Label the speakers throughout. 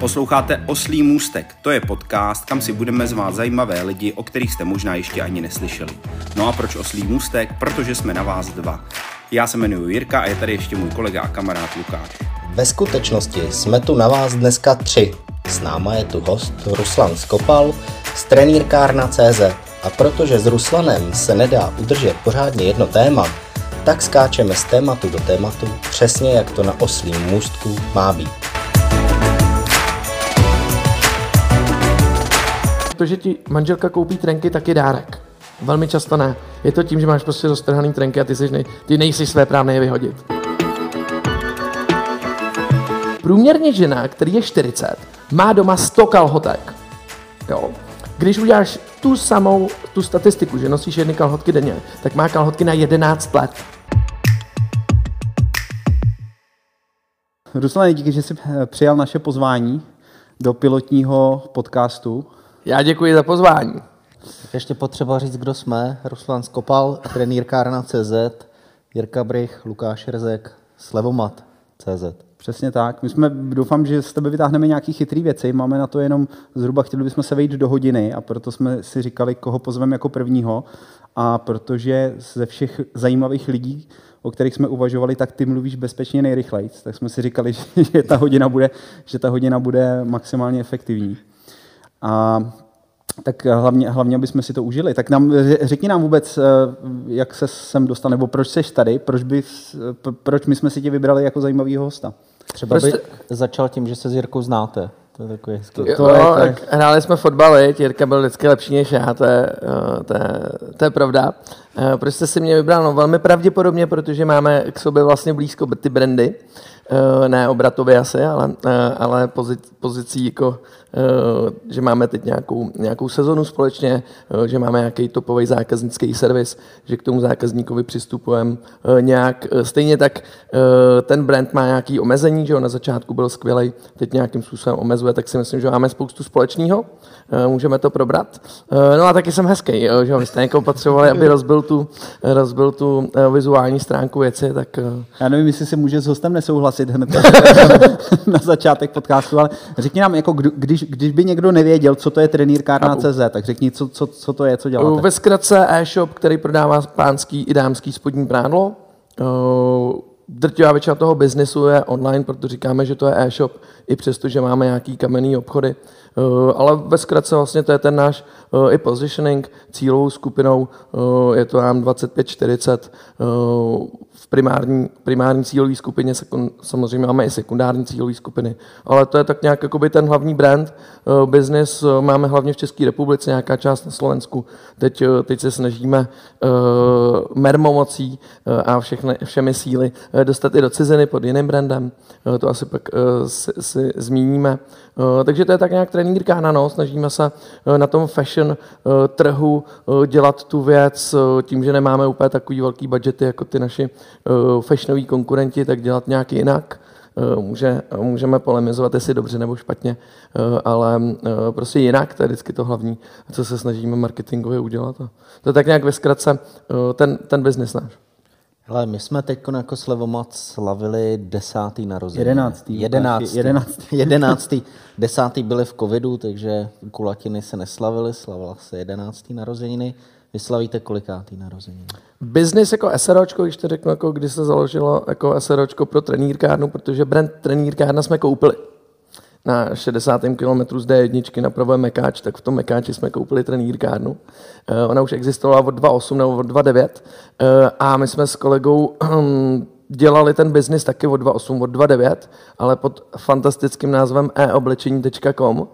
Speaker 1: Posloucháte Oslý můstek, to je podcast, kam si budeme zvát zajímavé lidi, o kterých jste možná ještě ani neslyšeli. No a proč Oslý můstek? Protože jsme na vás dva. Já se jmenuji Jirka a je tady ještě můj kolega a kamarád Lukáš.
Speaker 2: Ve skutečnosti jsme tu na vás dneska tři. S náma je tu host Ruslan Skopal z trenýrkárna.cz a protože s Ruslanem se nedá udržet pořádně jedno téma, tak skáčeme z tématu do tématu, přesně jak to na oslím můstku má být.
Speaker 3: To, že ti manželka koupí trenky, tak je dárek. Velmi často ne. Je to tím, že máš prostě roztrhaný trenky a ty, jsi nej, ty nejsi své právné je vyhodit. Průměrně žena, který je 40, má doma 100 kalhotek. Jo. Když uděláš tu samou tu statistiku, že nosíš jedny kalhotky denně, tak má kalhotky na 11 let.
Speaker 4: Ruslane, díky, že jsi eh, přijal naše pozvání do pilotního podcastu.
Speaker 3: Já děkuji za pozvání.
Speaker 2: Ještě potřeba říct, kdo jsme. Ruslan Skopal, trenýrkárna CZ, Jirka Brych, Lukáš Rezek, Slevomat CZ.
Speaker 4: Přesně tak. My jsme, doufám, že z tebe vytáhneme nějaký chytrý věci. Máme na to jenom zhruba, chtěli bychom se vejít do hodiny a proto jsme si říkali, koho pozveme jako prvního. A protože ze všech zajímavých lidí, o kterých jsme uvažovali, tak ty mluvíš bezpečně nejrychleji. Tak jsme si říkali, že ta hodina bude, že ta hodina bude maximálně efektivní. A tak hlavně, hlavně, aby jsme si to užili. Tak nám, řekni nám vůbec, eh, jak se sem dostal, nebo proč jsi tady, proč, bys, proč my jsme si tě vybrali jako zajímavého hosta.
Speaker 2: Třeba by prostě... začal tím, že se s Jirkou znáte. To je takový hezký.
Speaker 3: To, to jo, je, to je... hráli jsme fotbal, Jirka byl vždycky lepší než já, to je, eh, to je, to je pravda. Eh, proč jste si mě vybral? No velmi pravděpodobně, protože máme k sobě vlastně blízko ty brandy. Ne obratově asi, ale, ale pozicí jako Eh, že máme teď nějakou, nějakou sezonu společně, eh, že máme nějaký topový zákaznický servis, že k tomu zákazníkovi přistupujeme eh, nějak. Stejně tak ten brand má nějaký omezení, že on na začátku byl skvělý, teď nějakým způsobem omezuje, tak si myslím, že máme spoustu společného, můžeme to probrat. No a taky jsem hezký, že vy jste někoho potřebovali, aby rozbil tu, rozbil tu vizuální stránku věci, tak...
Speaker 4: Já nevím, jestli se může s hostem nesouhlasit hned na začátek podcastu, ale řekni nám, jako když když, když by někdo nevěděl, co to je trenýrkárna CZ, tak řekni, co, co, co to je, co děláte.
Speaker 3: Ve zkratce e-shop, který prodává pánský i dámský spodní prádlo. Drtivá většina toho biznesu je online, protože říkáme, že to je e-shop, i přesto, že máme nějaký kamenný obchody. Ale ve zkratce vlastně to je ten náš i positioning cílovou skupinou, je to nám 25-40 v primární, primární cílové skupině, samozřejmě máme i sekundární cílové skupiny, ale to je tak nějak jakoby ten hlavní brand. Business máme hlavně v České republice, nějaká část na Slovensku. Teď, teď se snažíme mermomocí a všechny, všemi síly dostat i do ciziny pod jiným brandem. To asi pak si zmíníme. Takže to je tak nějak trenýrka na nos. Snažíme se na tom fashion trhu dělat tu věc tím, že nemáme úplně takový velký budgety jako ty naši fashionoví konkurenti, tak dělat nějak jinak. Může, můžeme polemizovat, jestli dobře nebo špatně, ale prostě jinak, to je vždycky to hlavní, co se snažíme marketingově udělat. To je tak nějak ve zkratce ten, ten biznis náš.
Speaker 2: Ale my jsme teď jako Slevomat slavili desátý narozeniny.
Speaker 4: Jedenáctý.
Speaker 2: Jedenáctý. Jedenáctý. jedenáctý. Desátý byly v covidu, takže kulatiny se neslavily, slavila se jedenáctý narozeniny. Vy slavíte kolikátý narozeniny?
Speaker 3: Business jako SROčko, když to řeknu, jako kdy se založilo jako SROčko pro trenýrkárnu, protože brand trenýrkárna jsme koupili na 60. kilometru z D1 na pravém Mekáč, tak v tom Mekáči jsme koupili trenýrkárnu. Eh, ona už existovala od 2.8 nebo od 2.9 eh, a my jsme s kolegou dělali ten biznis taky od 2.8, od 2.9, ale pod fantastickým názvem eoblečení.com.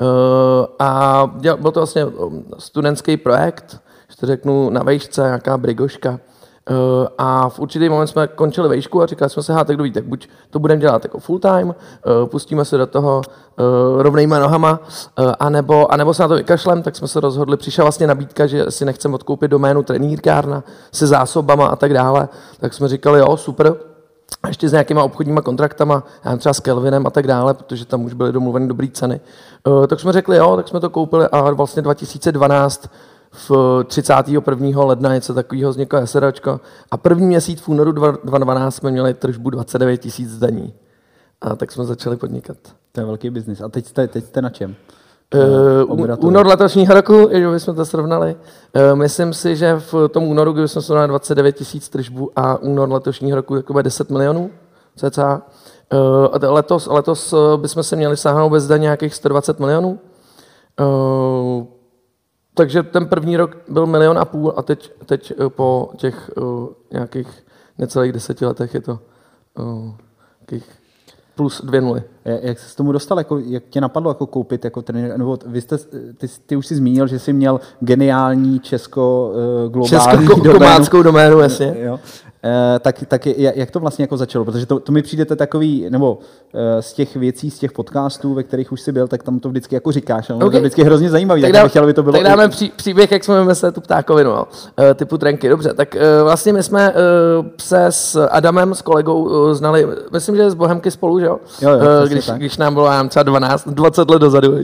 Speaker 3: Eh, a byl to vlastně studentský projekt, že to řeknu na vejšce, nějaká brigoška. Uh, a v určitý moment jsme končili vejšku a říkali jsme se, tak kdo ví, tak buď to budeme dělat jako full time, uh, pustíme se do toho uh, rovnejma nohama, anebo, anebo se na to vykašlem, tak jsme se rozhodli, přišla vlastně nabídka, že si nechceme odkoupit doménu trenýrkárna se zásobama a tak dále, tak jsme říkali, jo, super, a ještě s nějakýma obchodníma kontraktama, já třeba s Kelvinem a tak dále, protože tam už byly domluveny dobré ceny. Tak jsme řekli, jo, tak jsme to koupili a vlastně 2012 v 31. ledna něco takového vzniklo SROčko a první měsíc v únoru 2012 jsme měli tržbu 29 tisíc daní. A tak jsme začali podnikat.
Speaker 4: To je velký biznis. A teď jste, teď jste na čem?
Speaker 3: Uh, únor letošního roku, že bychom to srovnali. Uh, myslím si, že v tom únoru, kdy jsme srovnali 29 tisíc tržbů a únor letošního roku jako bude 10 milionů cca. Uh, letos, letos bychom se měli sáhnout bez daně nějakých 120 milionů. Uh, takže ten první rok byl milion a půl a teď, teď uh, po těch uh, nějakých necelých deseti letech je to uh, plus dvě nuly.
Speaker 4: Jak jak jsi s tomu dostal, jako, jak tě napadlo jako koupit jako trenér, nebo vy jste, ty, ty už jsi zmínil, že jsi měl geniální česko uh, globální
Speaker 3: Česko-komáckou doménu, jasně.
Speaker 4: Jo. Eh, tak, tak jak to vlastně jako začalo? Protože to, to mi přijdete takový, nebo eh, z těch věcí, z těch podcastů, ve kterých už jsi byl, tak tam to vždycky jako říkáš. Ale okay. to je vždycky hrozně zajímavý. Tak,
Speaker 3: dá-
Speaker 4: bych chtěl, aby to bylo...
Speaker 3: tak dáme pří, příběh, jak jsme vymysleli tu ptákovinu, no. Eh, typu trenky. Dobře, tak eh, vlastně my jsme eh, se s Adamem, s kolegou, eh, znali, myslím, že z Bohemky spolu, že jo?
Speaker 4: Jo, jo,
Speaker 3: Eh, když,
Speaker 4: tak.
Speaker 3: když nám bylo já nevím, třeba 12, 20 let dozadu?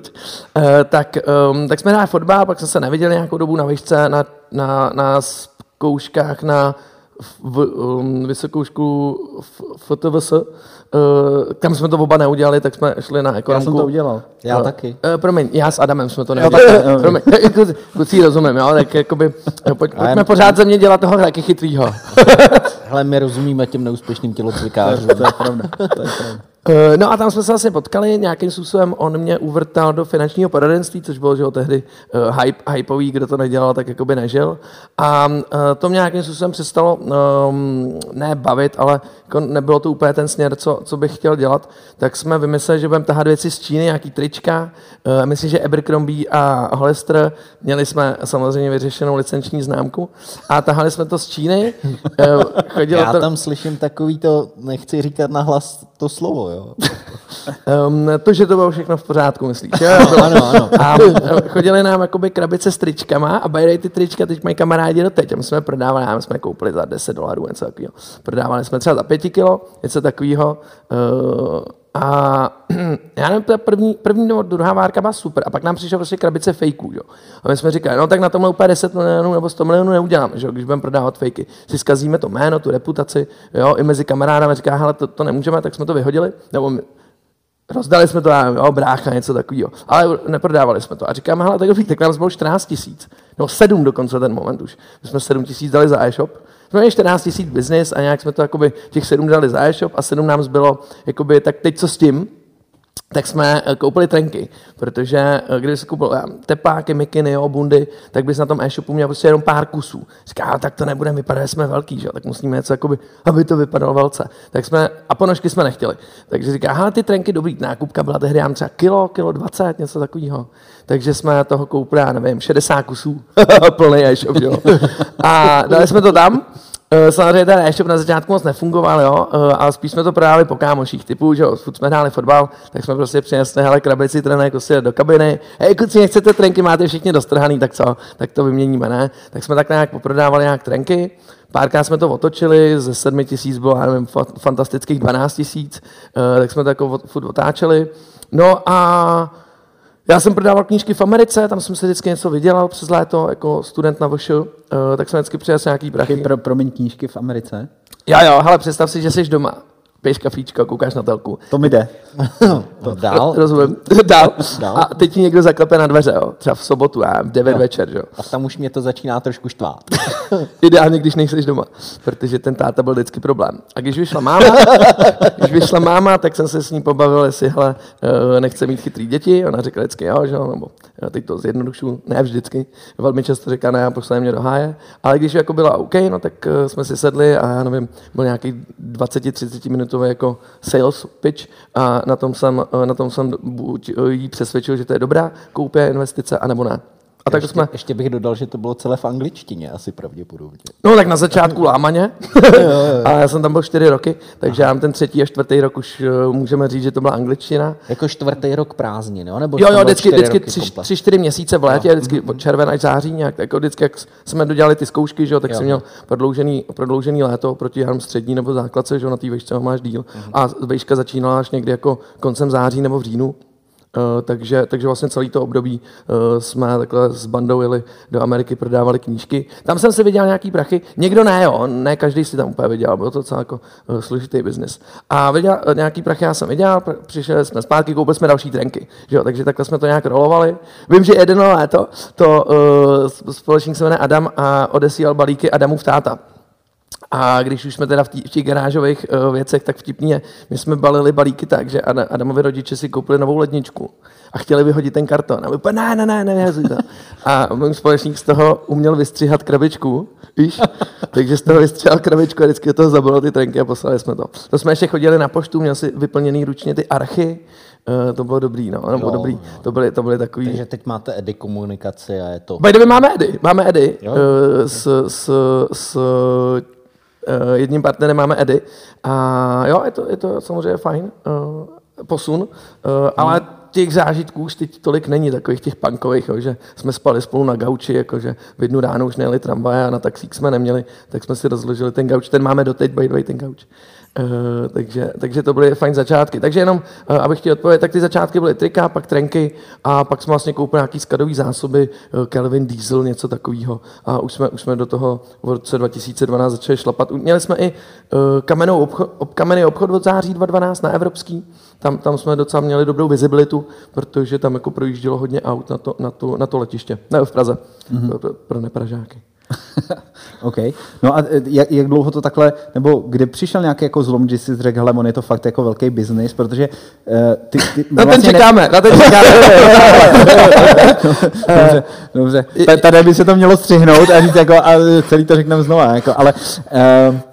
Speaker 3: Eh, tak, um, tak jsme hráli fotbal, pak jsme se neviděli nějakou dobu na výšce, na, na, na zkouškách na v, um, vysokou školu FTVS, uh, kam jsme to oba neudělali, tak jsme šli na
Speaker 4: Já
Speaker 3: ekonomku.
Speaker 4: jsem to udělal.
Speaker 2: Já
Speaker 3: No,
Speaker 2: taky.
Speaker 3: eh, promiň, já s Adamem jsme to neudělali.
Speaker 4: takhle, jo.
Speaker 3: promiň, kluci, kluci rozumím, jo, tak jakoby, eh, pojď, pojďme pořád ze mě dělat toho taky chytrýho.
Speaker 2: Hele, my rozumíme těm neúspěšným tělocvikářům.
Speaker 4: To je pravda. To je pravda.
Speaker 3: Eh, No a tam jsme se vlastně potkali, nějakým způsobem on mě uvrtal do finančního poradenství, což bylo, že jo, tehdy uh, hype, hypeový, kdo to nedělal, tak jakoby nežil. A uh, to mě nějakým způsobem přestalo um, ne bavit, ale jako nebylo to úplně ten směr, co, co bych chtěl dělat. Tak jsme vymysleli, že budeme tahat věci z Číny, nějaký trička. Uh, myslím, že Abercrombie a Hollister měli jsme samozřejmě vyřešenou licenční známku a tahali jsme to z Číny. Uh,
Speaker 2: Já
Speaker 3: to...
Speaker 2: tam slyším takový to, nechci říkat nahlas to slovo, jo.
Speaker 3: Um, to, že to bylo všechno v pořádku, myslíš? Jo?
Speaker 2: ano, ano.
Speaker 3: A eh, chodili nám jakoby krabice s tričkama a by way, ty trička teď mají kamarádi do teď. A my jsme prodávali, my jsme koupili za 10 dolarů, něco takového. Prodávali jsme třeba za 5 kilo, něco takového. Uh, a já nevím, ta první, první nebo druhá várka byla super. A pak nám přišla prostě krabice fejků. Jo. A my jsme říkali, no tak na tomhle úplně 10 milionů nebo 100 milionů neuděláme, že jo, když budeme prodávat fejky. Si zkazíme to jméno, tu reputaci, jo, i mezi kamarádami říká, hele, to, to nemůžeme, tak jsme to vyhodili. Nebo my, Rozdali jsme to, já nevím, jo, brácha, něco takového. Ale neprodávali jsme to. A říkáme, hele, tak tak nám bylo 14 tisíc. No 7 dokonce ten moment už. My jsme 7 tisíc dali za e-shop. Jsme měli 14 tisíc business a nějak jsme to jakoby, těch 7 dali za e-shop a 7 nám zbylo, jakoby, tak teď co s tím? Tak jsme eh, koupili trenky, protože eh, když se koupil já, tepáky, mikiny, jo, bundy, tak bys na tom e-shopu měl prostě jenom pár kusů. Říká, "Ale tak to nebude vypadat, jsme velký, že? tak musíme něco, jakoby, aby to vypadalo velce. Tak jsme, a ponožky jsme nechtěli. Takže říká, hele, ty trenky dobrý, nákupka byla tehdy já třeba kilo, kilo 20, něco takového. Takže jsme toho koupili, já nevím, 60 kusů, plný e-shop, jo. A dali jsme to tam, Eh, Samozřejmě ten e-shop na začátku moc nefungoval, jo, eh, ale spíš jsme to prodávali po kámoších typu, že jo, jsme hráli fotbal, tak jsme prostě přinesli hele, krabici trenek prostě do kabiny. Hej, kluci, nechcete trenky, máte všichni dostrhaný, tak co, tak to vyměníme, ne? Tak jsme tak nějak poprodávali nějak trenky, Párkrát jsme to otočili, ze 7 tisíc bylo, já nevím, fa- fantastických 12 tisíc, eh, tak jsme to jako furt otáčeli. No a já jsem prodával knížky v Americe, tam jsem si vždycky něco vydělal přes léto, jako student na VŠ, eh, tak jsem vždycky přinesl nějaký prachy.
Speaker 4: Pro, promiň knížky v Americe.
Speaker 3: Jo, jo, hele, představ si, že jsi doma, piješ kafíčko, koukáš na telku.
Speaker 4: To mi jde.
Speaker 2: To dál.
Speaker 3: Rozumím. Dál.
Speaker 2: Dál.
Speaker 3: A teď ti někdo zaklepe na dveře, jo. Třeba v sobotu, já v 9 večer, jo.
Speaker 2: A tam už mě to začíná trošku štvát.
Speaker 3: Ideálně, když nejseš doma, protože ten táta byl vždycky problém. A když vyšla máma, když vyšla máma, tak jsem se s ní pobavil, jestli hele, eh, nechce mít chytrý děti. Ona řekla vždycky jo, že jo, nebo já teď to zjednodušu, ne vždycky. Velmi často říká, ne, poslali mě do háje. Ale když jako byla OK, no tak eh, jsme si sedli a já nevím, byl nějaký 20-30 minutový jako sales pitch a na tom jsem, eh, na tom jsem buď eh, jí přesvědčil, že to je dobrá koupě, investice, anebo ne. A tak
Speaker 2: ještě,
Speaker 3: jsme,
Speaker 2: ještě bych dodal, že to bylo celé v angličtině, asi pravděpodobně.
Speaker 3: No tak na začátku lámaně, a já jsem tam byl čtyři roky, takže já mám ten třetí a čtvrtý rok už eh, můžeme říct, že to byla angličtina.
Speaker 2: Jako čtvrtý rok prázdnin, jo? Nebo
Speaker 3: Jo, jo, vždycky, vždycky tři,
Speaker 2: komplet?
Speaker 3: tři, čtyři měsíce v létě, vždycky od červen až září nějak, jako vždycky, jak jsme dodělali ty zkoušky, že jo, tak
Speaker 2: Jo.
Speaker 3: jsem měl prodloužený, prodloužený léto proti jenom střední nebo základce, že jo, na té ho máš díl. A výška začínala až někdy jako koncem září nebo v říjnu. Uh, takže, takže vlastně celý to období uh, jsme takhle s bandou jeli do Ameriky, prodávali knížky. Tam jsem si viděl nějaký prachy, někdo ne, jo, ne každý si tam úplně viděl, bylo to celý jako uh, složitý biznis. A viděl, uh, nějaký prachy já jsem viděl, přišli jsme zpátky, koupili jsme další trenky, že jo, takže takhle jsme to nějak rolovali. Vím, že jeden léto to uh, společník se jmenuje Adam a odesílal balíky Adamův táta. A když už jsme teda v, tí, v těch garážových uh, věcech, tak vtipně, je, my jsme balili balíky tak, že Adamovi rodiče si koupili novou ledničku a chtěli vyhodit ten karton. A my úplně, ne, ne, ne, nevyhazuj to. A můj společník z toho uměl vystříhat krabičku, víš? Takže z toho vystříhal krabičku a vždycky do toho zabilo ty trenky a poslali jsme to. To jsme ještě chodili na poštu, měl si vyplněný ručně ty archy, Uh, to bylo dobrý, no, no bylo dobrý. To byly, to byly takový...
Speaker 2: Takže teď máte Edy komunikaci a je to...
Speaker 3: By máme Edy, máme Edy. Uh, s, s, s jedním partnerem máme Edy. A jo, je to, je to samozřejmě fajn uh, posun, uh, ale těch zážitků už teď tolik není, takových těch punkových, jo, že jsme spali spolu na gauči, jakože v jednu ráno už nejeli tramvaje a na taxík jsme neměli, tak jsme si rozložili ten gauč, ten máme doteď, by the way, ten gauč. Uh, takže, takže to byly fajn začátky. Takže jenom, uh, abych ti odpověděl, tak ty začátky byly trika, pak trenky a pak jsme vlastně koupili nějaký skladový zásoby, uh, Kelvin Diesel, něco takového. A už jsme, už jsme do toho v roce 2012 začali šlapat. Měli jsme i uh, kamenou obchod, ob, kamenný obchod od září 2012 na Evropský. Tam, tam jsme docela měli dobrou vizibilitu, protože tam jako projíždělo hodně aut na to, na to, na to letiště. Ne, v Praze, mm-hmm. pro, pro, pro nepražáky.
Speaker 4: OK. No a e, jak, jak, dlouho to takhle, nebo kdy přišel nějaký jako zlom, že jsi řekl, hele, on je to fakt jako velký biznis, protože uh, ty, ty
Speaker 3: Na vlastně ten čekáme, ne... na ten čekáme.
Speaker 4: dobře, dobře. Tady by se to mělo střihnout a říct jako, a celý to řekneme znova, jako, ale uh,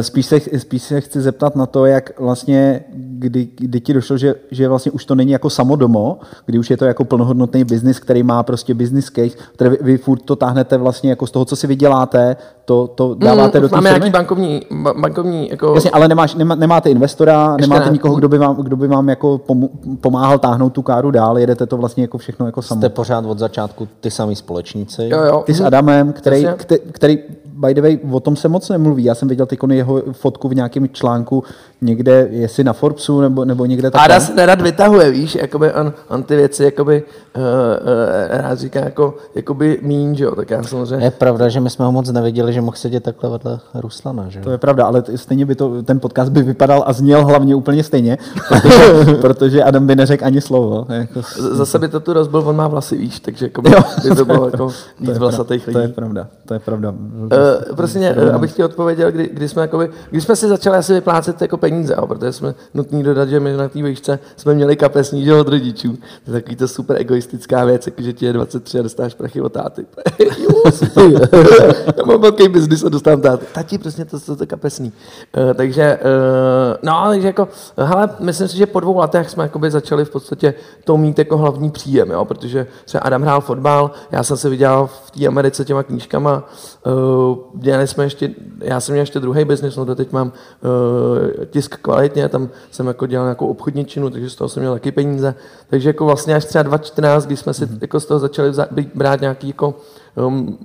Speaker 4: Spíš se, spíš se chci zeptat na to, jak vlastně, kdy, kdy ti došlo, že, že vlastně už to není jako samodomo, kdy už je to jako plnohodnotný biznis, který má prostě business case, které vy, vy furt to táhnete vlastně jako z toho, co si vyděláte, to, to dáváte mm, do té
Speaker 3: Máme nějaký bankovní, bankovní jako...
Speaker 4: Jasně, ale nemáš, nemá, nemáte investora, Ještě nemáte ne. nikoho, kdo by vám, kdo by vám jako pomáhal táhnout tu káru dál, jedete to vlastně jako všechno jako samo.
Speaker 2: Jste pořád od začátku ty samý společníci.
Speaker 3: Jo, jo.
Speaker 4: Ty s Adamem, který, který, který by the way, o tom se moc nemluví. Já jsem viděl ty jeho fotku v nějakém článku někde, jestli na Forbesu nebo, nebo někde
Speaker 3: takhle. Áda se nerad vytahuje, víš, jakoby on, on ty věci jakoby, uh, uh, rád říká jako, jakoby míň, že jo, tak já samozřejmě...
Speaker 2: Je pravda, že my jsme ho moc neviděli, že mohl sedět takhle vedle Ruslana, že
Speaker 4: To je pravda, ale stejně by to, ten podcast by vypadal a zněl hlavně úplně stejně, protože, protože Adam by neřekl ani slovo. Jako...
Speaker 3: Zase by to tu rozbil, on má vlasy, víš, takže jako by, by to bylo jako víc vlasatých lidí.
Speaker 4: To je pravda, to je pravda.
Speaker 3: Uh, prostě, abych ti odpověděl, kdy, kdy jsme, jakoby, kdy jsme si začali asi vyplácet jako peníze, jo, protože jsme nutní dodat, že my na té výšce jsme měli kapesní že od rodičů. To je takový to super egoistická věc, jako, že ti je 23 a dostáš prachy od táty. Já mám velký biznis a dostávám táty. Tati, přesně to, to, to kapesný. Uh, takže, uh, no, takže jako, hele, myslím si, že po dvou letech jsme jakoby začali v podstatě to mít jako hlavní příjem, jo, protože třeba Adam hrál fotbal, já jsem se viděl v té Americe těma knížkama, uh, dělali jsme ještě, já jsem měl ještě druhý biznis, no to teď mám uh, tisk kvalitně, tam jsem jako dělal nějakou obchodničinu, takže z toho jsem měl taky peníze. Takže jako vlastně až třeba 2014, když jsme si mm-hmm. jako z toho začali brát nějaký jako um,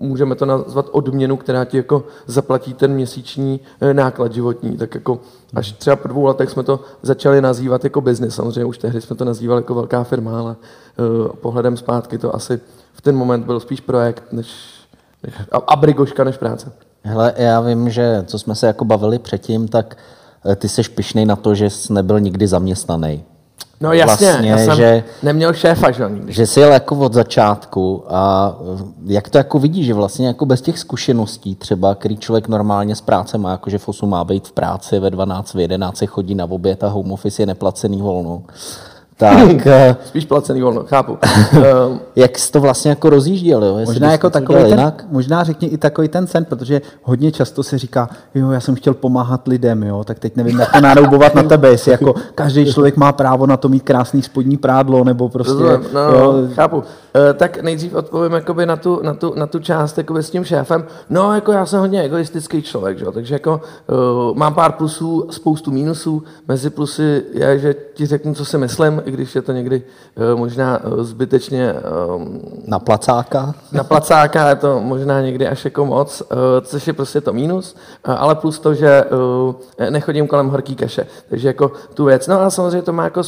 Speaker 3: můžeme to nazvat odměnu, která ti jako zaplatí ten měsíční eh, náklad životní. Tak jako až třeba po dvou letech jsme to začali nazývat jako biznis. Samozřejmě už tehdy jsme to nazývali jako velká firma, ale uh, pohledem zpátky to asi v ten moment byl spíš projekt než a, a brigoška než práce.
Speaker 2: Hele, já vím, že co jsme se jako bavili předtím, tak eh, ty jsi pišnej na to, že jsi nebyl nikdy zaměstnaný.
Speaker 3: No jasně, vlastně, já jsem že, neměl šéfa, že nikdy.
Speaker 2: Že jsi jel jako od začátku a eh, jak to jako vidíš, že vlastně jako bez těch zkušeností třeba, který člověk normálně z práce má, jako že v 8 má být v práci, ve 12, v 11 chodí na oběd a home office je neplacený volno,
Speaker 3: tak, eh, Spíš placený volno, chápu.
Speaker 2: Ehm, jak jsi to vlastně jako rozjížděl? Jo?
Speaker 4: možná, jako takový ten, jinak? možná řekni i takový ten sen, protože hodně často se říká, jo, já jsem chtěl pomáhat lidem, jo, tak teď nevím, jak to nároubovat na tebe, jestli jako každý člověk má právo na to mít krásný spodní prádlo, nebo prostě...
Speaker 3: Rozumím, no, jo. chápu. Uh, tak nejdřív odpovím jakoby na, tu, na, tu, na tu část jakoby s tím šéfem. No, jako já jsem hodně egoistický člověk, že? takže jako uh, mám pár plusů, spoustu mínusů. Mezi plusy je, že ti řeknu, co si myslím, i když je to někdy uh, možná uh, zbytečně um,
Speaker 2: na placáka.
Speaker 3: Na placáka je to možná někdy až jako moc, uh, což je prostě to mínus, ale plus to, že nechodím kolem horký kaše, takže jako tu věc. No a samozřejmě to má jako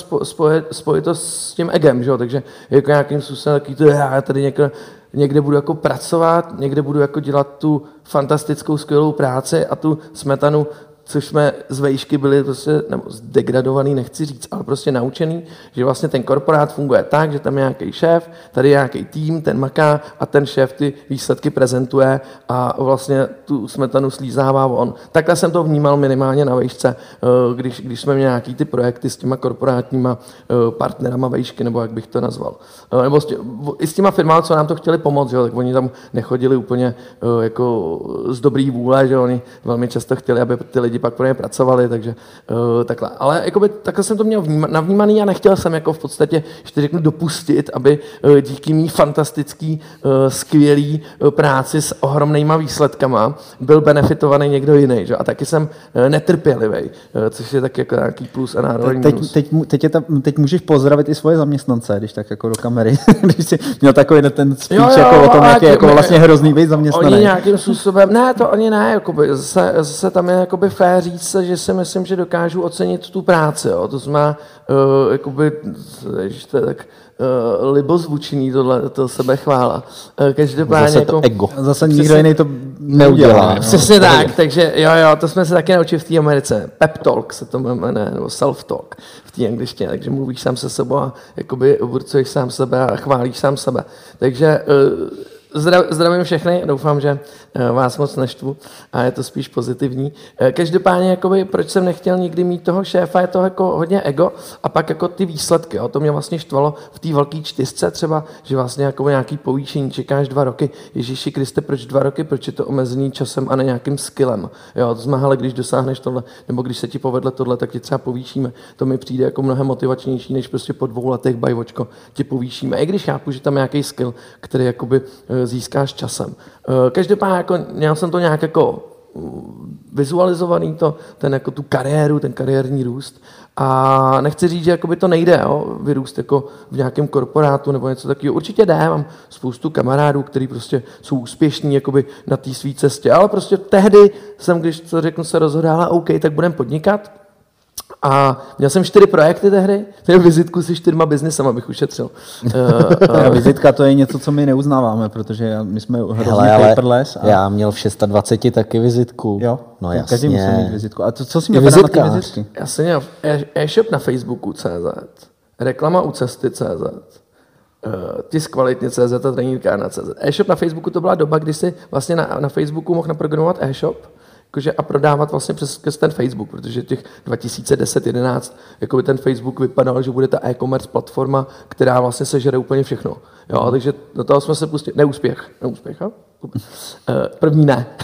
Speaker 3: spojitost s tím egem, že jo? takže jako nějakým způsobem takový to, já tady někde, někde budu jako pracovat, někde budu jako dělat tu fantastickou, skvělou práci a tu smetanu což jsme z vejšky byli prostě, nebo zdegradovaný, nechci říct, ale prostě naučený, že vlastně ten korporát funguje tak, že tam je nějaký šéf, tady je nějaký tým, ten maká a ten šéf ty výsledky prezentuje a vlastně tu smetanu slízává on. Takhle jsem to vnímal minimálně na vejšce, eh, když, když jsme měli nějaký ty projekty s těma korporátníma eh, partnerama vejšky, nebo jak bych to nazval. Eh, nebo s tě, i s těma firmami, co nám to chtěli pomoct, že, tak oni tam nechodili úplně jako z dobrý vůle, že oni velmi často chtěli, aby ty lidi pak pro ně pracovali, takže uh, takhle. Ale jakoby, takhle jsem to měl vníma, navnímaný a nechtěl jsem jako v podstatě, ještě řeknu, dopustit, aby uh, díky mý fantastický, uh, skvělý uh, práci s ohromnýma výsledkama byl benefitovaný někdo jiný. Že? A taky jsem uh, netrpělivý, uh, což je tak jako nějaký plus a národní
Speaker 4: teď, teď, teď, je ta, teď můžeš pozdravit i svoje zaměstnance, když tak jako do kamery, když jsi měl takový ten speech jo, jo, jako o tom, jak je jako vlastně hrozný být zaměstnaný.
Speaker 3: Oni nějakým způsobem, ne, to ani ne, jakoby, zase, zase tam je jakoby říct, že si myslím, že dokážu ocenit tu práci. Jo. To znamená, uh, jakoby, ježiš, to je tak uh, libozvučný tohle, to chvála. Uh, každopádně,
Speaker 2: Zase
Speaker 3: to
Speaker 2: jako, ego.
Speaker 4: Zase nikdo jiný to neudělá.
Speaker 3: Přesně no. tak, takže jo, jo, to jsme se taky naučili v té Americe. Pep talk se to jmenuje, nebo self talk v té angličtině, takže mluvíš sám se sebou a jakoby sám sebe a chválíš sám sebe. Takže uh, Zdravím všechny, doufám, že eh, vás moc neštvu a je to spíš pozitivní. Eh, každopádně, jakoby, proč jsem nechtěl nikdy mít toho šéfa, je to jako hodně ego a pak jako ty výsledky. Jo. To mě vlastně štvalo v té velké čtyřce třeba, že vlastně jako nějaký povýšení čekáš dva roky. Ježíši Kriste, proč dva roky, proč je to omezený časem a ne nějakým skillem. Jo, to znamená, když dosáhneš tohle, nebo když se ti povedle tohle, tak ti třeba povýšíme. To mi přijde jako mnohem motivačnější, než prostě po dvou letech bajvočko ti povýšíme. I když chápu, že tam nějaký skill, který jakoby eh, získáš časem. Eh, každopádně jako, měl jsem to nějak jako mm, vizualizovaný, to, ten, jako tu kariéru, ten kariérní růst. A nechci říct, že jakoby to nejde, jo, vyrůst jako v nějakém korporátu nebo něco takového. Určitě jde, mám spoustu kamarádů, kteří prostě jsou úspěšní jakoby na té své cestě, ale prostě tehdy jsem, když to řeknu, se rozhodl, OK, tak budeme podnikat, a měl jsem čtyři projekty tehdy, měl vizitku se čtyřma biznesem, abych ušetřil. uh,
Speaker 4: uh, vizitka to je něco, co my neuznáváme, protože my jsme hrozný paperless.
Speaker 2: A... Já měl v 26 taky vizitku.
Speaker 4: Jo?
Speaker 2: No jasně.
Speaker 4: Každý musí mít vizitku. A to, co jsi měl na ty vizitky?
Speaker 3: Já jsem měl e- e-shop na Facebooku CZ, reklama u cesty CZ, uh, tisk kvalitně CZ a trenírkárna CZ. E-shop na Facebooku to byla doba, kdy si vlastně na, na Facebooku mohl naprogramovat e-shop, jakože a prodávat vlastně přes, přes ten Facebook, protože těch 2010-11 jako ten Facebook vypadal, že bude ta e-commerce platforma, která vlastně sežere úplně všechno. Jo, takže do toho jsme se pustili. Neúspěch. Neúspěch, jo? Eh, první ne.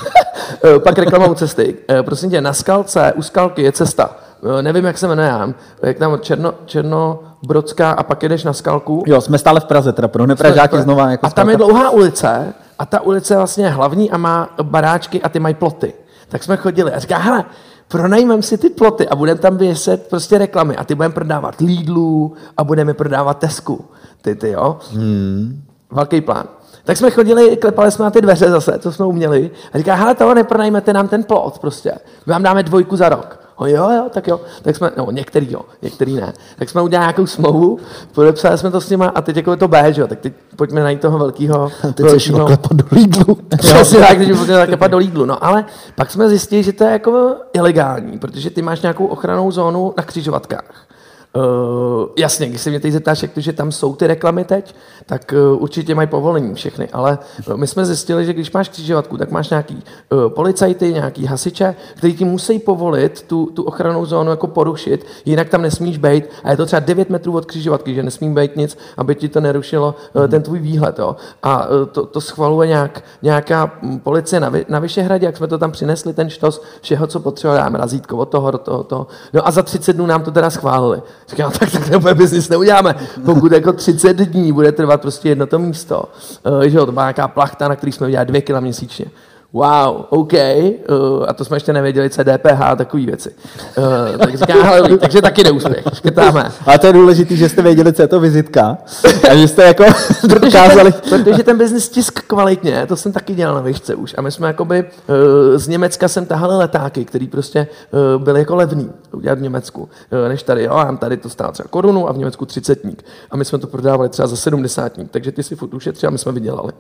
Speaker 3: Eh, pak reklama u cesty. Eh, prosím tě, na skalce, u skalky je cesta. Nevím, jak se jmenuje, jak tam Černo, Černobrodská a pak jedeš na skalku.
Speaker 4: Jo, jsme stále v Praze, teda pro nepražáky znova. Jako
Speaker 3: a tam je dlouhá ulice a ta ulice je vlastně hlavní a má baráčky a ty mají ploty tak jsme chodili a říká, hele, pronajmeme si ty ploty a budeme tam vyset prostě reklamy a ty budeme prodávat Lidlu a budeme prodávat Tesku. Ty, ty, jo. Hmm. Velký plán. Tak jsme chodili, klepali jsme na ty dveře zase, co jsme uměli. A říká, hele, toho nepronajmete nám ten plot prostě. My vám dáme dvojku za rok. O jo, jo, tak jo. Tak jsme, no některý jo, některý ne. Tak jsme udělali nějakou smlouvu, podepsali jsme to s nima a teď jako je to B, že jo. Tak teď pojďme najít toho velkého.
Speaker 2: Teď velkýho... klepat do Lidlu.
Speaker 3: Přesně tak, teď pojďme klepat do Lidlu. No ale pak jsme zjistili, že to je jako ilegální, protože ty máš nějakou ochranou zónu na křižovatkách. Uh, jasně, když se mě teď zeptáš, jak to, že tam jsou ty reklamy teď, tak uh, určitě mají povolení všechny, ale uh, my jsme zjistili, že když máš křižovatku, tak máš nějaký uh, policajty, nějaký hasiče, kteří ti musí povolit tu, tu ochranou zónu jako porušit, jinak tam nesmíš být a je to třeba 9 metrů od křižovatky, že nesmí být nic, aby ti to nerušilo uh, ten tvůj výhled. Jo. A uh, to, to schvaluje nějak, nějaká hm, policie na, na Vyšehradě, jak jsme to tam přinesli, ten štos, všeho, co potřebujeme, razítko od toho do toho, toho. No a za 30 dnů nám to teda schválili. Říkám, tak tak takhle biznis neuděláme. Pokud jako 30 dní bude trvat prostě jedno to místo, uh, že jo, to byla nějaká plachta, na který jsme udělali dvě kila měsíčně. Wow, OK, uh, a to jsme ještě nevěděli, co je DPH a takové věci. Uh, tak říká, hele, takže taky neúspěch, škrtáme.
Speaker 4: Ale to je důležité, že jste věděli, co je to vizitka a že jste jako
Speaker 3: protože,
Speaker 4: dokázali...
Speaker 3: ten, protože ten biznis tisk kvalitně, to jsem taky dělal na výšce už. A my jsme jakoby, uh, z Německa jsem tahali letáky, který prostě uh, byly jako levný udělat v Německu, uh, než tady. Jo, a tady to stálo třeba korunu a v Německu třicetník. A my jsme to prodávali třeba za sedmdesátník, takže ty si furt ušetřili a my jsme vydělali.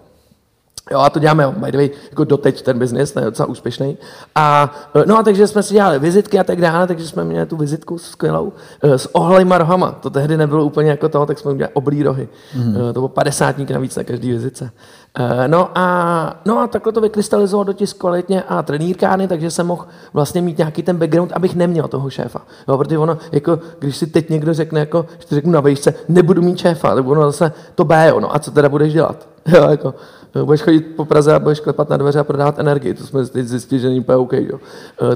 Speaker 3: Jo, a to děláme, by the way, jako doteď ten biznis, je docela úspěšný. A, no a takže jsme si dělali vizitky a tak dále, takže jsme měli tu vizitku skvělou s ohlejma rohama. To tehdy nebylo úplně jako toho, tak jsme udělali oblí rohy. Mm. To bylo padesátník navíc na každý vizitce. No a, no a takhle to vykrystalizovalo do tisk kvalitně a trenýrkány, takže jsem mohl vlastně mít nějaký ten background, abych neměl toho šéfa. Jo, protože ono, jako, když si teď někdo řekne, jako, že to řeknu na vejšce, nebudu mít šéfa, nebo ono zase to B, no a co teda budeš dělat? Jo, jako, budeš chodit po Praze a budeš klepat na dveře a prodávat energii. To jsme teď zjistili, že není úplně OK. Jo.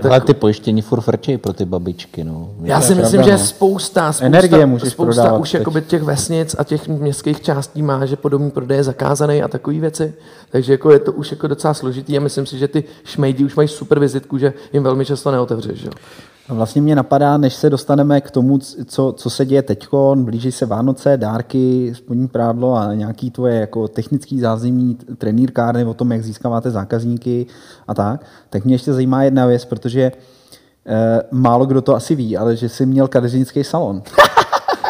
Speaker 2: Tak... Ale ty pojištění furt frčí pro ty babičky. No.
Speaker 3: Já si myslím, pravda, že no. spousta, spousta, Energie můžeš spousta už jakoby těch vesnic a těch městských částí má, že podobný prodej je zakázaný a takové věci. Takže jako je to už jako docela složitý a myslím si, že ty šmejdi už mají super vizitku, že jim velmi často neotevřeš. Jo.
Speaker 4: Vlastně mě napadá, než se dostaneme k tomu, co, co se děje teď, blíží se Vánoce, dárky, spodní prádlo a nějaký tvoje jako technický zázemí, trenýrkárny o tom, jak získáváte zákazníky a tak, tak mě ještě zajímá jedna věc, protože eh, málo kdo to asi ví, ale že jsi měl kadeřnický salon.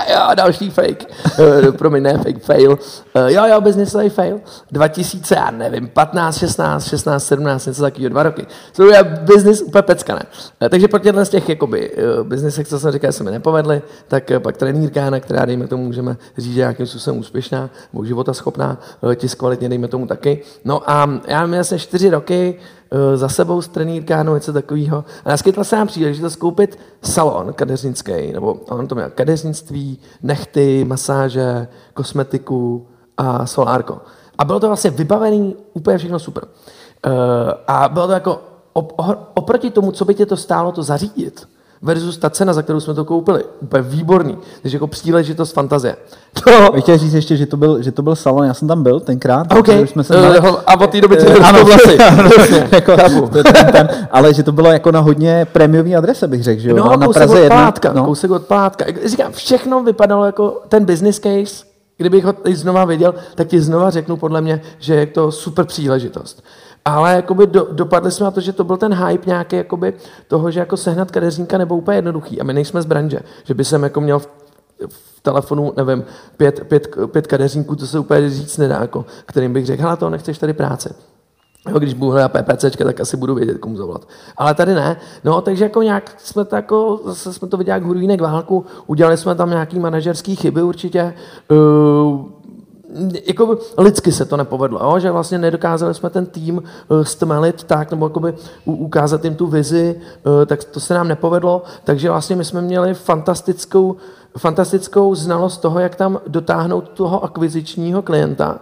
Speaker 3: jo, další fake. Uh, promiň, ne, fake fail. Uh, jo, jo, biznisový fail. 2000, já nevím, 15, 16, 16, 17, něco takového, dva roky. To je biznis úplně pecka, ne? Uh, takže po těchto z těch jakoby, uh, biznisech, co jsem říkal, se mi nepovedly, tak uh, pak trenýrka, na která, dejme tomu, můžeme říct, že nějakým způsobem úspěšná, nebo života schopná, uh, tisk kvalitně, dejme tomu taky. No a já měl asi čtyři roky, Eh, za sebou s trenýrkánou, něco takového. A naskytla se nám příležitost koupit salon kadeřnický, nebo on to měl kadeřnictví, nechty, masáže, kosmetiku a solárko. A bylo to vlastně vybavený úplně všechno super. Eh, a bylo to jako oproti tomu, co by tě to stálo to zařídit, versus ta cena, za kterou jsme to koupili. Úplně výborný. Takže jako příležitost fantazie.
Speaker 4: To... Chtěl říct ještě, že to, byl, že to byl salon, já jsem tam byl tenkrát.
Speaker 3: Okay.
Speaker 4: Jsme
Speaker 3: se uh, a od té doby uh,
Speaker 4: ano, vlasy. jako, ten, ten, ale že to bylo jako na hodně prémiový adrese, bych řekl. Že jo?
Speaker 3: No, na kousek Praze od plátka, no. kousek od plátka. Říkám, všechno vypadalo jako ten business case, kdybych ho teď znova viděl, tak ti znova řeknu podle mě, že je to super příležitost. Ale jakoby do, dopadli jsme na to, že to byl ten hype nějaký jakoby toho, že jako sehnat kadeřníka nebo úplně jednoduchý. A my nejsme z branže, že by jsem jako měl v, v telefonu, nevím, pět, pět, pět kadeřníků, to se úplně říct nedá, jako, kterým bych řekl, hele, to nechceš tady práce. Jo, když budu hledat PPC, tak asi budu vědět, komu zavolat. Ale tady ne. No, takže jako nějak jsme to jako, zase jsme to viděli jak hurvínek válku, udělali jsme tam nějaký manažerský chyby určitě. Uh, jako lidsky se to nepovedlo, jo? že vlastně nedokázali jsme ten tým uh, stmelit tak, nebo jakoby ukázat jim tu vizi, uh, tak to se nám nepovedlo, takže vlastně my jsme měli fantastickou, fantastickou znalost toho, jak tam dotáhnout toho akvizičního klienta,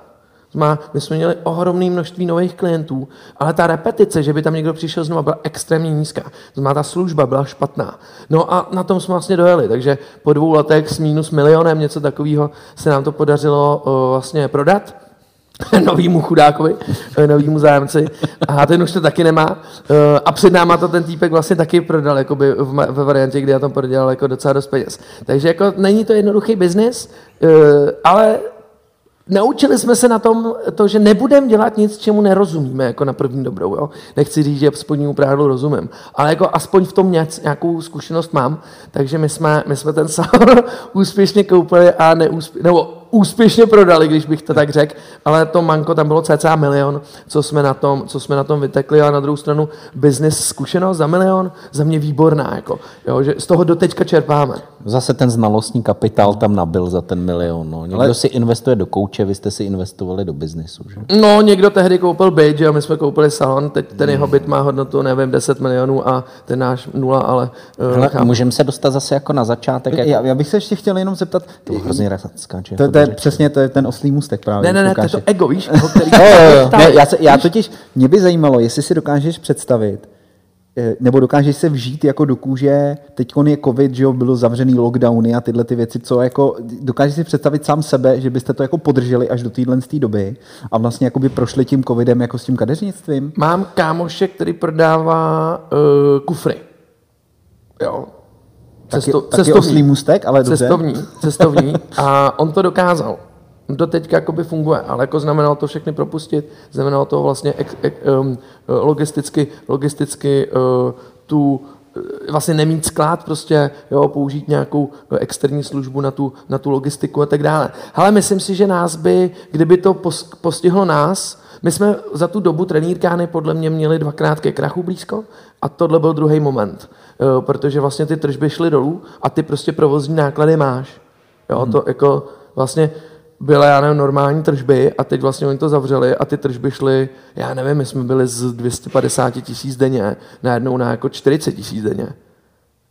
Speaker 3: má, my jsme měli ohromné množství nových klientů, ale ta repetice, že by tam někdo přišel znovu, byla extrémně nízká. Znamená, ta služba byla špatná. No a na tom jsme vlastně dojeli, takže po dvou letech s minus milionem něco takového se nám to podařilo o, vlastně prodat novýmu chudákovi, novýmu zájemci a ten už to taky nemá. A před náma to ten týpek vlastně taky prodal jakoby ve variantě, kdy já tam prodělal jako docela dost peněz. Takže jako není to jednoduchý biznis, ale naučili jsme se na tom, to, že nebudeme dělat nic, čemu nerozumíme, jako na první dobrou. Jo? Nechci říct, že spodnímu prádlu rozumím, ale jako aspoň v tom nějakou zkušenost mám, takže my jsme, my jsme ten salon úspěšně koupili a neúspěšně, nebo úspěšně prodali, když bych to tak řekl, ale to manko tam bylo cca milion, co jsme na tom, co jsme na tom vytekli, a na druhou stranu business zkušenost za milion, za mě výborná, jako, jo, že z toho doteďka čerpáme.
Speaker 2: Zase ten znalostní kapitál tam nabil za ten milion. No. Někdo ale... si investuje do kouče, vy jste si investovali do biznesu. Že?
Speaker 3: No, někdo tehdy koupil byt, že jo, my jsme koupili salon, teď ten jeho byt má hodnotu, nevím, 10 milionů a ten náš nula, ale...
Speaker 2: Uh, můžeme se dostat zase jako na začátek.
Speaker 4: Jako... Já, já, bych se ještě chtěl jenom zeptat.
Speaker 2: To hrozně skáče.
Speaker 4: To, to, je přesně to je ten oslý mustek právě.
Speaker 3: Ne, ne, ne, to je to ego, víš?
Speaker 4: Který... jo, jo, jo. Ne, já, se, já totiž, mě by zajímalo, jestli si dokážeš představit, Eh, nebo dokážeš se vžít jako do kůže, teď je covid, že jo, bylo zavřený lockdowny a tyhle ty věci, co jako, dokážeš si představit sám sebe, že byste to jako podrželi až do téhle doby a vlastně jako by prošli tím covidem jako s tím kadeřnictvím?
Speaker 3: Mám kámoše, který prodává uh, kufry. Jo.
Speaker 4: Cesto, taky, taky oslý můstek, ale dobře.
Speaker 3: Cestovní, cestovní. A on to dokázal to teď jakoby funguje, ale jako znamenalo to všechny propustit, znamenalo to vlastně ek, ek, um, logisticky, logisticky uh, tu vlastně nemít sklad, prostě jo, použít nějakou externí službu na tu, na tu logistiku a tak dále. Ale myslím si, že nás by, kdyby to postihlo nás, my jsme za tu dobu trenýrkány podle mě měli dvakrát ke krachu blízko a tohle byl druhý moment, protože vlastně ty tržby šly dolů a ty prostě provozní náklady máš. Jo, to jako vlastně byly, já nevím, normální tržby a teď vlastně oni to zavřeli a ty tržby šly, já nevím, my jsme byli z 250 tisíc denně najednou na jako 40 tisíc denně.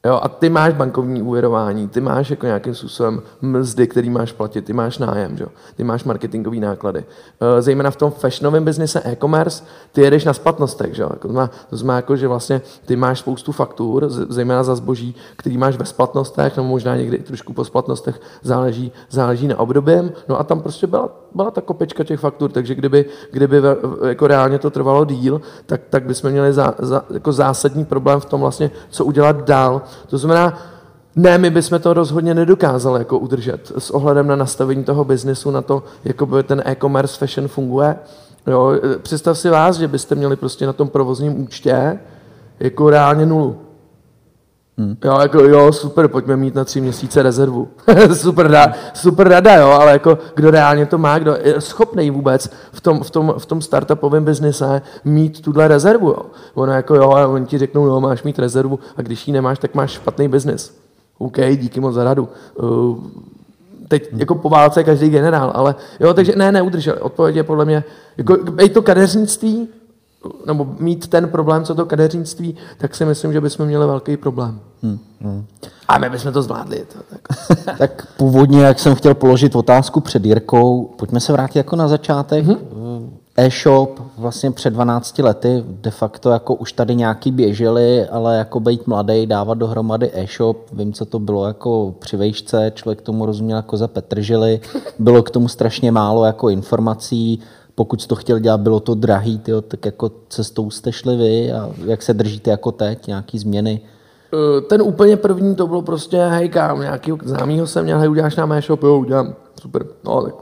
Speaker 3: Jo, a ty máš bankovní úvěrování, ty máš jako nějakým způsobem mzdy, který máš platit, ty máš nájem, jo? ty máš marketingové náklady. E, zejména v tom fashionovém biznise e-commerce, ty jedeš na splatnostech, že? Jako to, znamená, to znamená, jako, že vlastně ty máš spoustu faktur, zejména za zboží, který máš ve splatnostech, nebo možná někdy i trošku po splatnostech, záleží, záleží na obdobím. No a tam prostě byla, byla ta kopečka těch faktur, takže kdyby, kdyby jako reálně to trvalo díl, tak, tak bychom měli za, za, jako zásadní problém v tom vlastně, co udělat dál, to znamená, ne, my bychom to rozhodně nedokázali jako udržet s ohledem na nastavení toho biznesu, na to, jak ten e-commerce fashion funguje. Jo, představ si vás, že byste měli prostě na tom provozním účtě jako reálně nulu. Hmm. Jo, jako, jo, super, pojďme mít na tři měsíce rezervu. super, rada, super rada, jo, ale jako, kdo reálně to má, kdo je schopný vůbec v tom, v tom, v tom startupovém biznise mít tuhle rezervu, jo. Ono jako, jo, a oni ti řeknou, no, máš mít rezervu a když ji nemáš, tak máš špatný biznis. OK, díky moc za radu. Uh, teď jako po válce každý generál, ale jo, takže ne, neudrželi. Odpověď je podle mě, jako, to kadeřnictví, nebo mít ten problém, co to kadeřnictví, tak si myslím, že bychom měli velký problém. Hmm, hmm. A my bychom to zvládli. To, tak.
Speaker 2: tak původně, jak jsem chtěl položit otázku před Jirkou, pojďme se vrátit jako na začátek. Hmm. E-shop vlastně před 12 lety de facto jako už tady nějaký běželi, ale jako být mladý, dávat dohromady e-shop, vím, co to bylo jako při vejšce, člověk tomu rozuměl jako za Petržili, bylo k tomu strašně málo jako informací, pokud jsi to chtěl dělat, bylo to drahý, tyjo, tak jako cestou jste šli vy a jak se držíte jako teď, nějaký změny?
Speaker 3: Eh, ten úplně první to bylo prostě, hej kam, nějaký známýho jsem měl, hej uděláš nám e-shop, jo udělám, super, no tak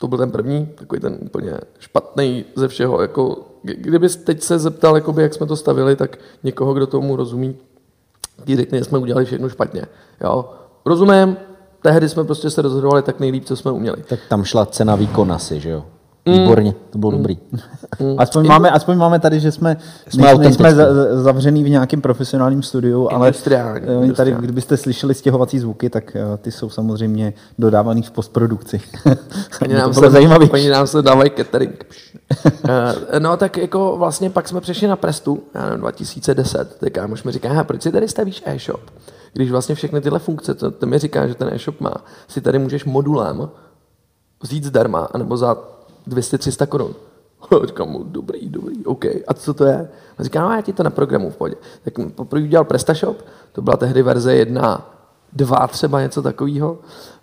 Speaker 3: to byl ten první, takový ten úplně špatný ze všeho, jako kdyby teď se zeptal, jakoby, jak jsme to stavili, tak někoho, kdo tomu rozumí, ti řekne, že jsme udělali všechno špatně. Jo? Rozumím, tehdy jsme prostě se rozhodovali tak nejlíp, co jsme uměli.
Speaker 2: Tak tam šla cena výkon asi, že jo? Mm. Výborně, to bylo mm. dobrý.
Speaker 4: Mm. Aspoň, máme, aspoň máme tady, že jsme, jsme, nejsme zavřený v nějakém profesionálním studiu, ale oni tady, kdybyste slyšeli stěhovací zvuky, tak uh, ty jsou samozřejmě dodávaný v postprodukci.
Speaker 3: Oni nám, se, zajímavý. oni nám se dávají catering. uh, no tak jako vlastně pak jsme přešli na Prestu, já nevím, 2010, tak kámoš mi říká, proč si tady stavíš e-shop? Když vlastně všechny tyhle funkce, to, to mi říká, že ten e-shop má, si tady můžeš modulem vzít zdarma, anebo za 200-300 korun. Říkám mu, dobrý, dobrý, OK. A co to je? A říká, no já ti to na programu v pohodě. Tak poprvé udělal PrestaShop, to byla tehdy verze 1, 2 třeba něco takového.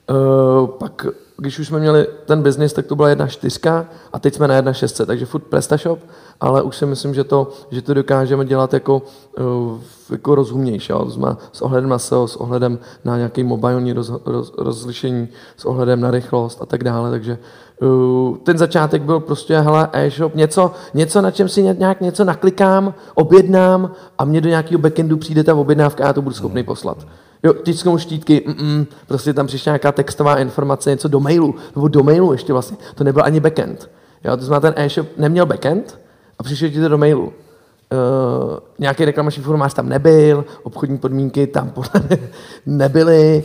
Speaker 3: Uh, pak, když už jsme měli ten biznis, tak to byla jedna čtyřka a teď jsme na jedna šestce, takže furt PrestaShop, ale už si myslím, že to, že to dokážeme dělat jako, uh, jako rozumnější, jo? s ohledem na SEO, s ohledem na nějaký mobilní roz, roz, rozlišení, s ohledem na rychlost a tak dále, takže Uh, ten začátek byl prostě, hele, e-shop, něco, něco, na čem si nějak něco naklikám, objednám a mě do nějakého backendu přijde ta objednávka a já to budu schopný poslat. Jo, tisknou štítky, mm-mm, prostě tam přišla nějaká textová informace, něco do mailu, nebo do mailu ještě vlastně, to nebyl ani backend. Jo, to znamená, ten e-shop neměl backend a přišel ti to do mailu. Uh, nějaký reklamační formulář tam nebyl, obchodní podmínky tam podle nebyly,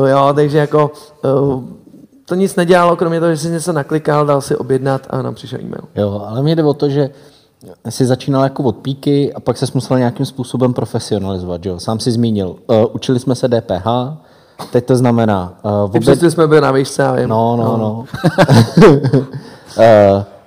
Speaker 3: uh, jo, takže jako uh, to nic nedělalo, kromě toho, že si něco naklikal, dal si objednat a nám přišel e-mail.
Speaker 2: Jo, ale mě jde o to, že jsi začínal jako od píky a pak se musel nějakým způsobem profesionalizovat. Jo? Sám si zmínil, uh, učili jsme se DPH, teď to znamená...
Speaker 3: Uh, vůbec... jsme byli na výšce, já vím.
Speaker 2: No, no, no. no. uh,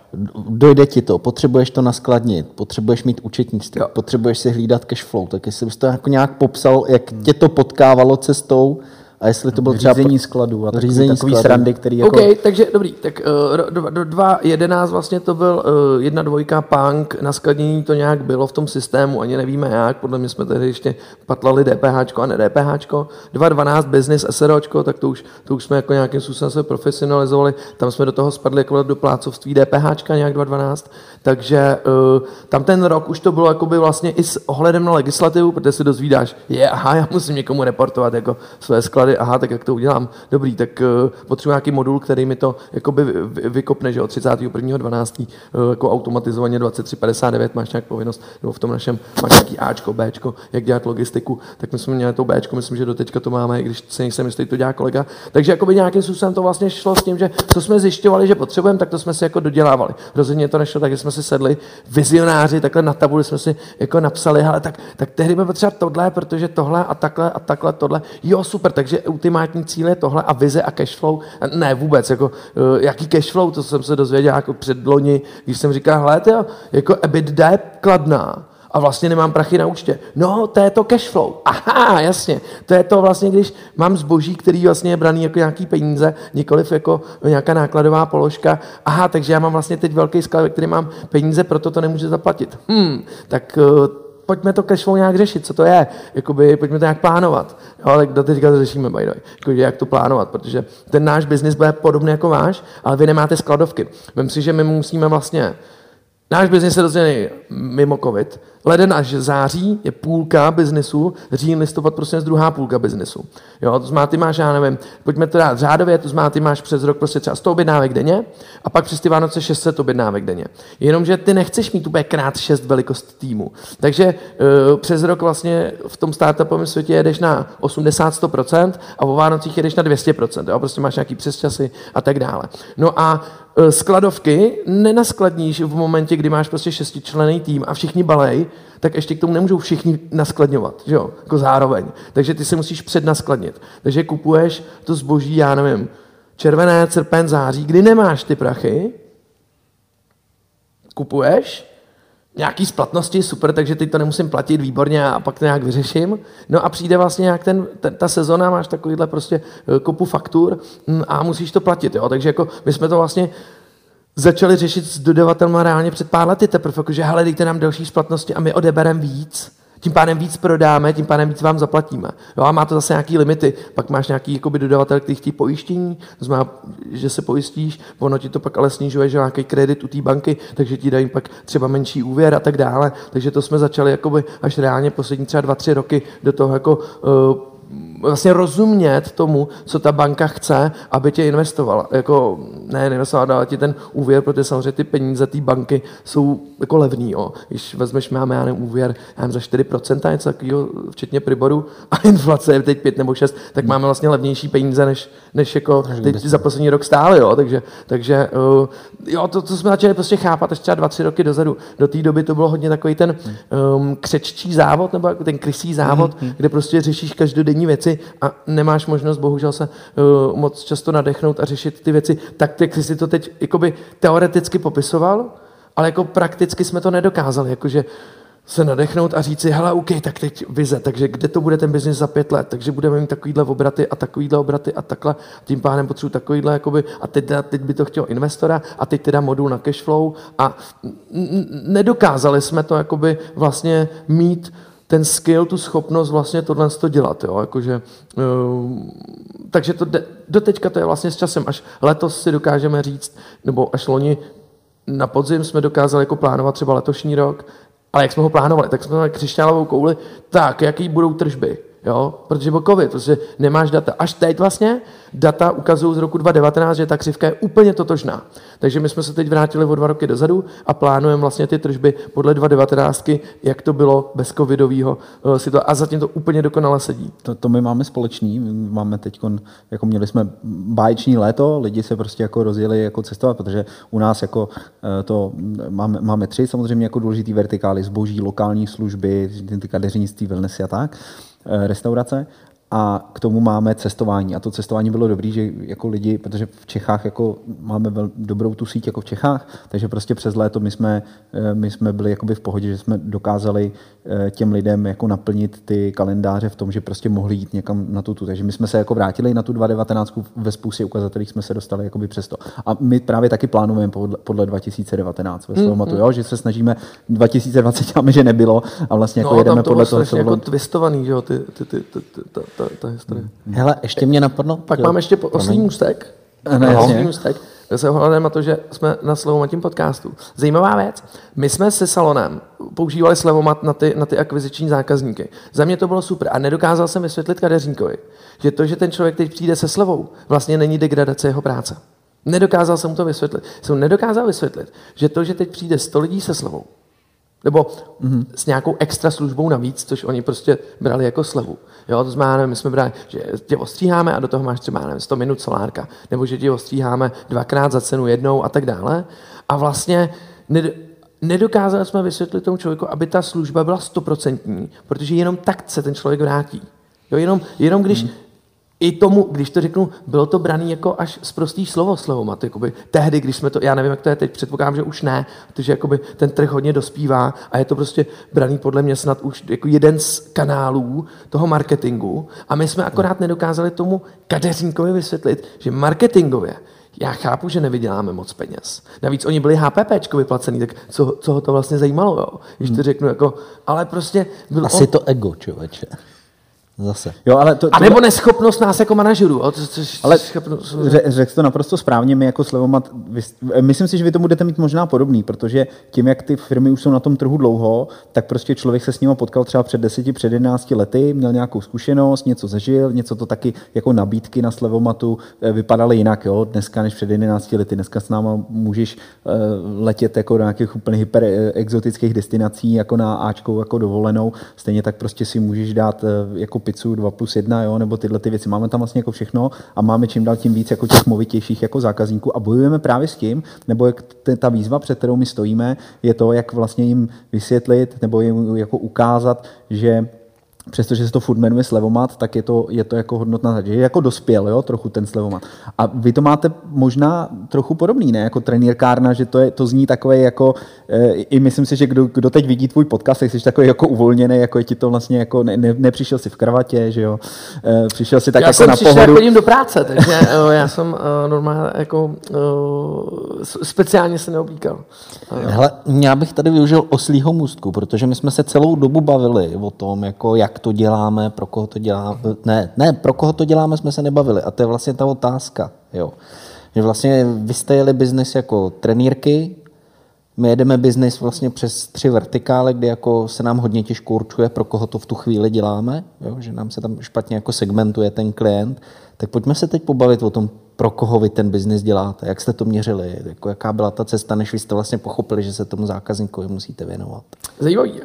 Speaker 2: dojde ti to, potřebuješ to naskladnit, potřebuješ mít účetnictví, potřebuješ si hlídat cash flow, tak jestli bys to jako nějak popsal, jak tě to potkávalo cestou, a jestli to byl třeba...
Speaker 4: Řízení skladu a takový,
Speaker 2: řízení
Speaker 4: takový
Speaker 2: skladu.
Speaker 4: srandy, který jako...
Speaker 3: OK, takže dobrý, tak uh, 2.11 vlastně to byl uh, jedna dvojka punk, na skladnění to nějak bylo v tom systému, ani nevíme jak, podle mě jsme tady ještě patlali DPH a ne DPH. 2.12 business SROčko, tak to už, to už jsme jako nějakým způsobem se profesionalizovali, tam jsme do toho spadli jako do plácovství DPH nějak 2.12, takže uh, tam ten rok už to bylo jakoby vlastně i s ohledem na legislativu, protože si dozvídáš, je, aha, já musím někomu reportovat jako své sklady, aha, tak jak to udělám? Dobrý, tak uh, potřebuji nějaký modul, který mi to jakoby vy, vykopne, že od 31.12. Uh, jako automatizovaně 2359 máš nějak povinnost, nebo v tom našem máš nějaký Ačko, Bčko, jak dělat logistiku, tak my jsme měli to Bčko, myslím, že do teďka to máme, i když se nejsem jistý, to dělá kolega. Takže jakoby nějakým způsobem to vlastně šlo s tím, že co jsme zjišťovali, že potřebujeme, tak to jsme si jako dodělávali. Rozhodně to nešlo tak, že jsme si sedli vizionáři, takhle na tabuli jsme si jako napsali, ale tak, tak tehdy by potřeba tohle, protože tohle a takhle a takhle tohle. Jo, super, takže ultimátní cíl je tohle a vize a cashflow. Ne, vůbec, jako, uh, jaký cashflow, to jsem se dozvěděl jako před loni, když jsem říkal, hele, tyjo, jako EBITDA je kladná, a vlastně nemám prachy na účtě. No, to je to cash flow. Aha, jasně. To je to vlastně, když mám zboží, který vlastně je braný jako nějaký peníze, nikoliv jako nějaká nákladová položka. Aha, takže já mám vlastně teď velký sklad, ve který mám peníze, proto to nemůžu zaplatit. Hmm, tak uh, pojďme to cash flow nějak řešit, co to je, Jakoby, pojďme to nějak plánovat. Jo, ale do teďka to řešíme, by the way. Jako, jak to plánovat, protože ten náš biznis bude podobný jako váš, ale vy nemáte skladovky. Vem si, že my musíme vlastně Náš biznis je rozdělený mimo covid. Leden až září je půlka biznesu, říjen, listopad prostě je druhá půlka biznesu. Jo, to znamená, ty máš, já nevím, pojďme to dát řádově, to znamená, ty máš přes rok prostě třeba 100 objednávek denně a pak přes ty Vánoce 600 objednávek denně. Jenomže ty nechceš mít úplně krát 6 velikost týmu. Takže uh, přes rok vlastně v tom startupovém světě jedeš na 80-100% a o Vánocích jedeš na 200%. Jo? Prostě máš nějaký přesčasy a tak dále. No a Eh, skladovky nenaskladníš v momentě, kdy máš prostě šestičlený tým a všichni balej, tak ještě k tomu nemůžou všichni naskladňovat, že jo, jako zároveň. Takže ty si musíš přednaskladnit. Takže kupuješ to zboží, já nevím, červené, srpen, září, kdy nemáš ty prachy, kupuješ, nějaký splatnosti, super, takže teď to nemusím platit výborně a pak to nějak vyřeším. No a přijde vlastně nějak ten, ten ta sezona, máš takovýhle prostě eh, kopu faktur hm, a musíš to platit, jo. Takže jako my jsme to vlastně začali řešit s dodavatelem reálně před pár lety teprve, že hele, dejte nám další splatnosti a my odebereme víc tím pádem víc prodáme, tím pádem víc vám zaplatíme. Jo, a má to zase nějaký limity. Pak máš nějaký jakoby, dodavatel, který chtějí pojištění, to znamená, že se pojistíš, ono ti to pak ale snižuje, že nějaký kredit u té banky, takže ti dají pak třeba menší úvěr a tak dále. Takže to jsme začali jakoby, až reálně poslední třeba dva, tři roky do toho jako uh, vlastně rozumět tomu, co ta banka chce, aby tě investovala. Jako, ne, investovala, dala ti ten úvěr, protože samozřejmě ty peníze té banky jsou jako levný. Jo. Když vezmeš, máme já nevím, úvěr já nevím, za 4%, něco takového, včetně Priboru, a inflace je teď 5 nebo 6, tak máme vlastně levnější peníze, než, než jako teď za poslední rok stále. Jo. Takže, takže uh, jo, to, to jsme začali prostě chápat až třeba 2-3 roky dozadu. Do té doby to bylo hodně takový ten um, křeččí závod, nebo jako ten krysí závod, mm-hmm. kde prostě řešíš každodenní věci, věci a nemáš možnost bohužel se uh, moc často nadechnout a řešit ty věci, tak jak jsi si to teď jakoby teoreticky popisoval, ale jako prakticky jsme to nedokázali, jakože se nadechnout a říct si, hele, OK, tak teď vize, takže kde to bude ten biznis za pět let, takže budeme mít takovýhle obraty a takovýhle obraty a takhle, tím pádem potřebuji takovýhle, jakoby, a teď, teď by to chtělo investora a teď teda modul na cashflow a nedokázali jsme to jakoby vlastně mít ten skill, tu schopnost vlastně tohle to dělat. Jo? Jakože, uh, takže to de, do teďka to je vlastně s časem. Až letos si dokážeme říct, nebo až loni na podzim jsme dokázali jako plánovat třeba letošní rok, ale jak jsme ho plánovali, tak jsme měli křišťálovou kouli, tak, jaký budou tržby, jo? protože byl covid, protože nemáš data. Až teď vlastně data ukazují z roku 2019, že ta křivka je úplně totožná. Takže my jsme se teď vrátili o dva roky dozadu a plánujeme vlastně ty tržby podle 2019, jak to bylo bez covidového uh, situace. A zatím to úplně dokonale sedí.
Speaker 4: To, to my máme společný. Máme teď, jako měli jsme báječní léto, lidi se prostě jako rozjeli jako cestovat, protože u nás jako uh, to máme, máme tři samozřejmě jako důležitý vertikály, zboží, lokální služby, kadeřnictví, wellnessy a tak, restaurace. A k tomu máme cestování. A to cestování bylo dobrý, že jako lidi, protože v Čechách jako máme vel, dobrou tu síť jako v Čechách, takže prostě přes léto my jsme, eh, my jsme byli jakoby v pohodě, že jsme dokázali eh, těm lidem jako naplnit ty kalendáře v tom, že prostě mohli jít někam na tu tu. Takže my jsme se jako vrátili na tu 2019 ve spoustě ukazatelích jsme se dostali jakoby přes to. A my právě taky plánujeme podle, podle 2019 ve svém mm, mm. že se snažíme 2020 děláme, že nebylo a vlastně jako
Speaker 3: no,
Speaker 4: jedeme
Speaker 3: tam to
Speaker 4: podle
Speaker 3: bylo
Speaker 4: toho, co
Speaker 3: jako
Speaker 4: bylo.
Speaker 3: twistovaný, že jo, ty, ty, ty, ty, ty, ta, ta, ta historie.
Speaker 2: Hele, ještě mě napadlo...
Speaker 3: Pak
Speaker 2: jo,
Speaker 3: mám ještě po- oslý můstek.
Speaker 4: Ne,
Speaker 3: Oslý můstek. Se ohledem na to, že jsme na Slevomatím podcastu. Zajímavá věc. My jsme se salonem používali Slevomat na ty, na ty akviziční zákazníky. Za mě to bylo super. A nedokázal jsem vysvětlit kadeřníkovi, že to, že ten člověk teď přijde se slevou, vlastně není degradace jeho práce. Nedokázal jsem mu to vysvětlit. Jsem nedokázal vysvětlit, že to, že teď přijde 100 lidí se slevou, nebo mm-hmm. s nějakou extra službou navíc, což oni prostě brali jako slevu. Jo, to znamená, my jsme brali, že tě ostříháme a do toho máš třeba nevím, 100 minut solárka, nebo že tě ostříháme dvakrát za cenu jednou a tak dále. A vlastně ned- nedokázali jsme vysvětlit tomu člověku, aby ta služba byla stoprocentní, protože jenom tak se ten člověk vrátí. Jo, jenom, jenom když i tomu, když to řeknu, bylo to braný jako až z prostý slovo slovomat. Jakoby tehdy, když jsme to, já nevím, jak to je teď, předpokládám, že už ne, protože jakoby ten trh hodně dospívá a je to prostě braný podle mě snad už jako jeden z kanálů toho marketingu a my jsme akorát nedokázali tomu kadeřníkovi vysvětlit, že marketingově já chápu, že nevyděláme moc peněz. Navíc oni byli HPPčko vyplacený, tak co, co ho to vlastně zajímalo, jo? Když to řeknu jako, ale prostě byl
Speaker 2: Asi
Speaker 3: on,
Speaker 2: to ego, člověče. Zase.
Speaker 4: Jo, ale to,
Speaker 3: a nebo neschopnost nás jako manažerů. To- to-
Speaker 4: Ale
Speaker 3: schopnost-
Speaker 4: ře- řekl to naprosto správně, my jako Slevomat, vy, myslím si, že vy to budete mít možná podobný, protože tím, jak ty firmy už jsou na tom trhu dlouho, tak prostě člověk se s nimi potkal třeba před 10, před 11 lety, měl nějakou zkušenost, něco zažil, něco to taky jako nabídky na Slevomatu eh, vypadaly jinak, jo, dneska než před 11 lety. Dneska s náma můžeš eh, letět jako do nějakých úplně hyper eh, exotických destinací, jako na Ačkou, jako dovolenou. Stejně tak prostě si můžeš dát eh, jako pizzu 2 plus 1, jo, nebo tyhle ty věci. Máme tam vlastně jako všechno a máme čím dál tím víc jako těch movitějších jako zákazníků a bojujeme právě s tím, nebo jak ta výzva, před kterou my stojíme, je to, jak vlastně jim vysvětlit nebo jim jako ukázat, že přestože se to furt jmenuje slevomat, tak je to, je to jako hodnotná, že je jako dospěl, jo, trochu ten slevomat. A vy to máte možná trochu podobný, ne, jako trenýrkárna, že to, je, to zní takové jako, e, i myslím si, že kdo, kdo teď vidí tvůj podcast, tak jsi takový jako uvolněný, jako je ti to vlastně jako, ne, ne, nepřišel si v kravatě, že jo, e, přišel si tak
Speaker 3: já
Speaker 4: jako
Speaker 3: jsem
Speaker 4: na
Speaker 3: přišel,
Speaker 4: pohodu.
Speaker 3: jak chodím do práce, takže uh, já jsem uh, normálně jako uh, speciálně se neoblíkal.
Speaker 2: Hele, já bych tady využil oslího můstku, protože my jsme se celou dobu bavili o tom, jako jak to děláme, pro koho to děláme. Ne, ne, pro koho to děláme, jsme se nebavili. A to je vlastně ta otázka. Jo. Že vlastně vy jste jeli biznis jako trenýrky, my jedeme biznis vlastně přes tři vertikály, kdy jako se nám hodně těžko určuje, pro koho to v tu chvíli děláme, jo? že nám se tam špatně jako segmentuje ten klient. Tak pojďme se teď pobavit o tom, pro koho vy ten biznis děláte, jak jste to měřili, jako jaká byla ta cesta, než vy jste vlastně pochopili, že se tomu zákazníkovi musíte věnovat.
Speaker 3: Zajímavý,